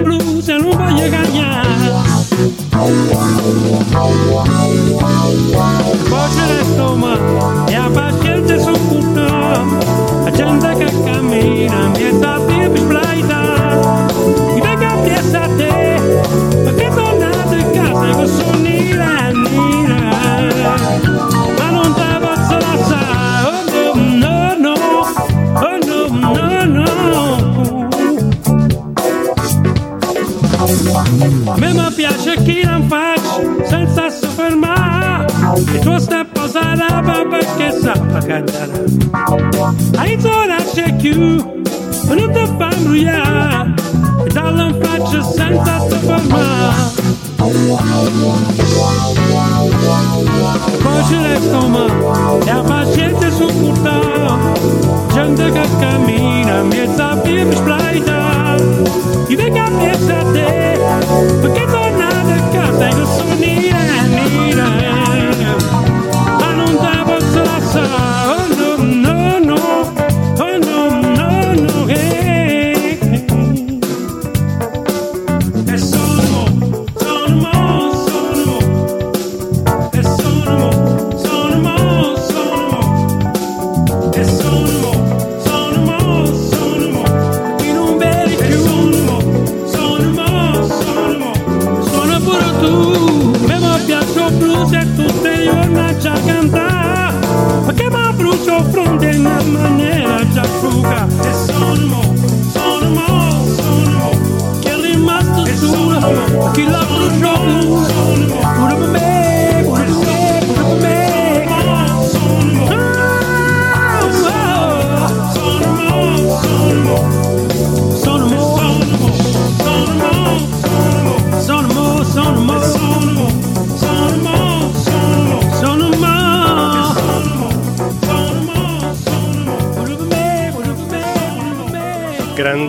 Speaker 23: blues en un
Speaker 21: valle gañar. Posa l'estómac i a paciència s'oculta, la gent que camina, mi està tips blaitant. Itosta pozara babake sapagandara Aitora chekiu Ruta famruya Dalam facha santa tabama Kojere toma Ja machete su kurta Janda que camina Meza vim splaita E vem cá pensar Porque do nada canta Eu sou nira, nira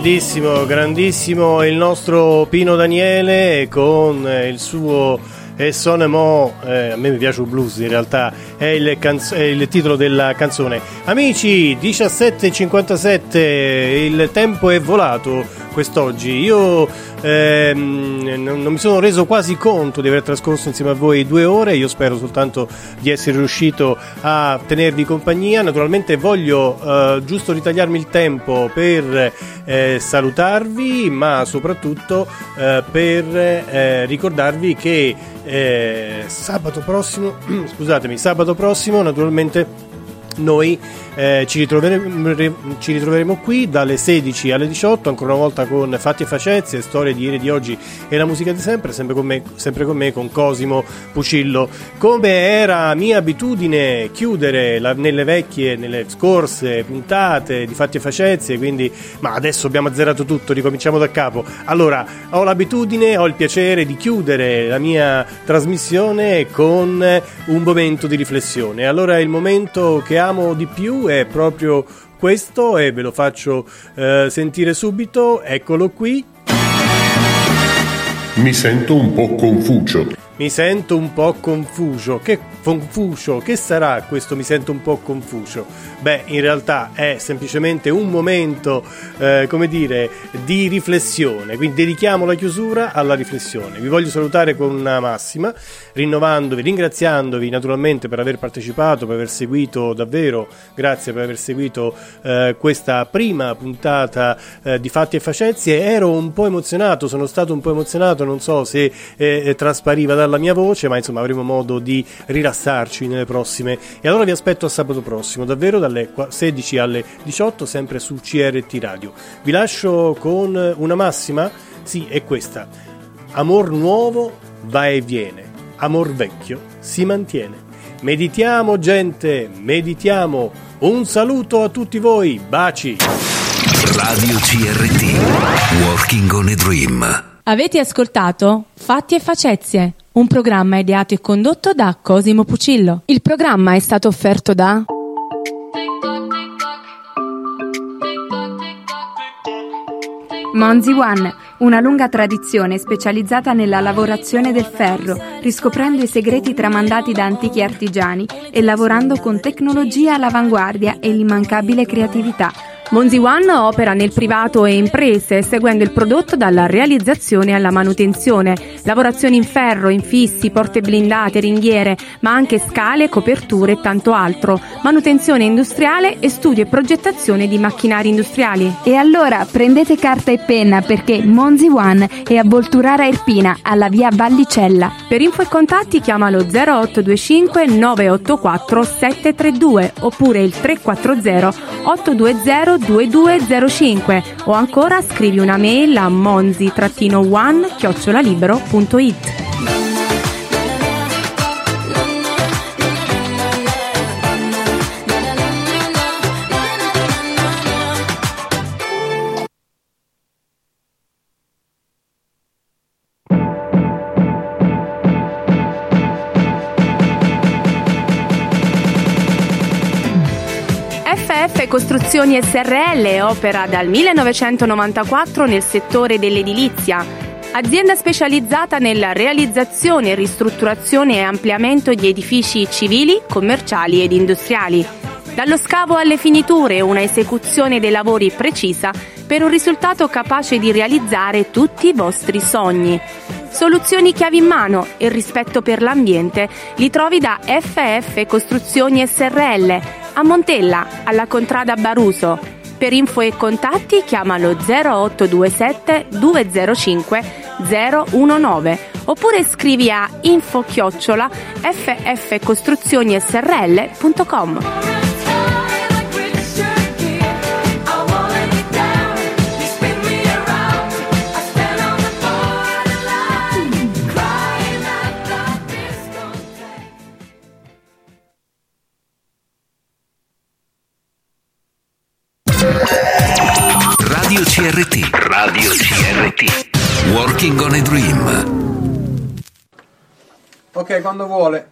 Speaker 10: Grandissimo, grandissimo il nostro Pino Daniele con eh, il suo e Son Mo, eh, a me mi piace il blues in realtà, è il, canz- è il titolo della canzone. Amici, 17.57, il tempo è volato quest'oggi. Io ehm, non, non mi sono reso quasi conto di aver trascorso insieme a voi due ore, io spero soltanto di essere riuscito a tenervi compagnia. Naturalmente voglio eh, giusto ritagliarmi il tempo per eh, salutarvi, ma soprattutto eh, per eh, ricordarvi che eh, sabato prossimo, [CLEARS THROAT] scusatemi, sabato prossimo naturalmente noi eh, ci, ritroveremo, ci ritroveremo qui dalle 16 alle 18 ancora una volta con fatti e facezie, storie di ieri e di oggi e la musica di sempre, sempre con me, sempre con, me con Cosimo Pucillo. Come era mia abitudine chiudere la- nelle vecchie, nelle scorse puntate di fatti e facezie, quindi ma adesso abbiamo azzerato tutto, ricominciamo da capo. Allora, ho l'abitudine, ho il piacere di chiudere la mia trasmissione con un momento di riflessione. Allora il momento che amo di più è proprio questo e ve lo faccio eh, sentire subito. Eccolo qui.
Speaker 19: Mi sento un po' confucio.
Speaker 10: Mi sento un po' confuso. Che confuso? Che sarà questo mi sento un po' confuso? Beh, in realtà è semplicemente un momento, eh, come dire, di riflessione. Quindi dedichiamo la chiusura alla riflessione. Vi voglio salutare con una massima, rinnovandovi, ringraziandovi naturalmente per aver partecipato, per aver seguito davvero, grazie per aver seguito eh, questa prima puntata eh, di Fatti e Facezie. Ero un po' emozionato, sono stato un po' emozionato, non so se eh, traspariva dalla mia voce, ma insomma avremo modo di rilassarci nelle prossime. E allora vi aspetto a sabato prossimo, davvero dalle qua- 16 alle 18, sempre su CRT Radio. Vi lascio con una massima, sì, è questa. Amor nuovo va e viene, amor vecchio si mantiene. Meditiamo gente, meditiamo. Un saluto a tutti voi, baci.
Speaker 9: Radio CRT Working on a Dream.
Speaker 6: Avete ascoltato Fatti e Facezie, un programma ideato e condotto da Cosimo Pucillo. Il programma è stato offerto da
Speaker 24: Monzi One, una lunga tradizione specializzata nella lavorazione del ferro, riscoprendo i segreti tramandati da antichi artigiani e lavorando con tecnologia all'avanguardia e l'immancabile creatività.
Speaker 6: Monzi One opera nel privato e imprese, seguendo il prodotto dalla realizzazione alla manutenzione. Lavorazioni in ferro, infissi, porte blindate, ringhiere, ma anche scale, coperture e tanto altro. Manutenzione industriale e studio e progettazione di macchinari industriali.
Speaker 8: E allora prendete carta e penna perché Monzi One è a Volturara Irpina, alla via Vallicella.
Speaker 6: Per info e contatti chiamalo 0825 984 732 oppure il 340 820 2205 o ancora scrivi una mail a monzi-one Costruzioni SRL opera dal 1994 nel settore dell'edilizia. Azienda specializzata nella realizzazione, ristrutturazione e ampliamento di edifici civili, commerciali ed industriali. Dallo scavo alle finiture, una esecuzione dei lavori precisa per un risultato capace di realizzare tutti i vostri sogni. Soluzioni chiavi in mano e rispetto per l'ambiente li trovi da FF Costruzioni SRL a Montella, alla Contrada Baruso. Per info e contatti chiamalo 0827 205 019 oppure scrivi a info chiocciola ffcostruzionisrl.com.
Speaker 25: Radio CRT. Radio CRT. Working on a Dream.
Speaker 26: Ok, quando vuole.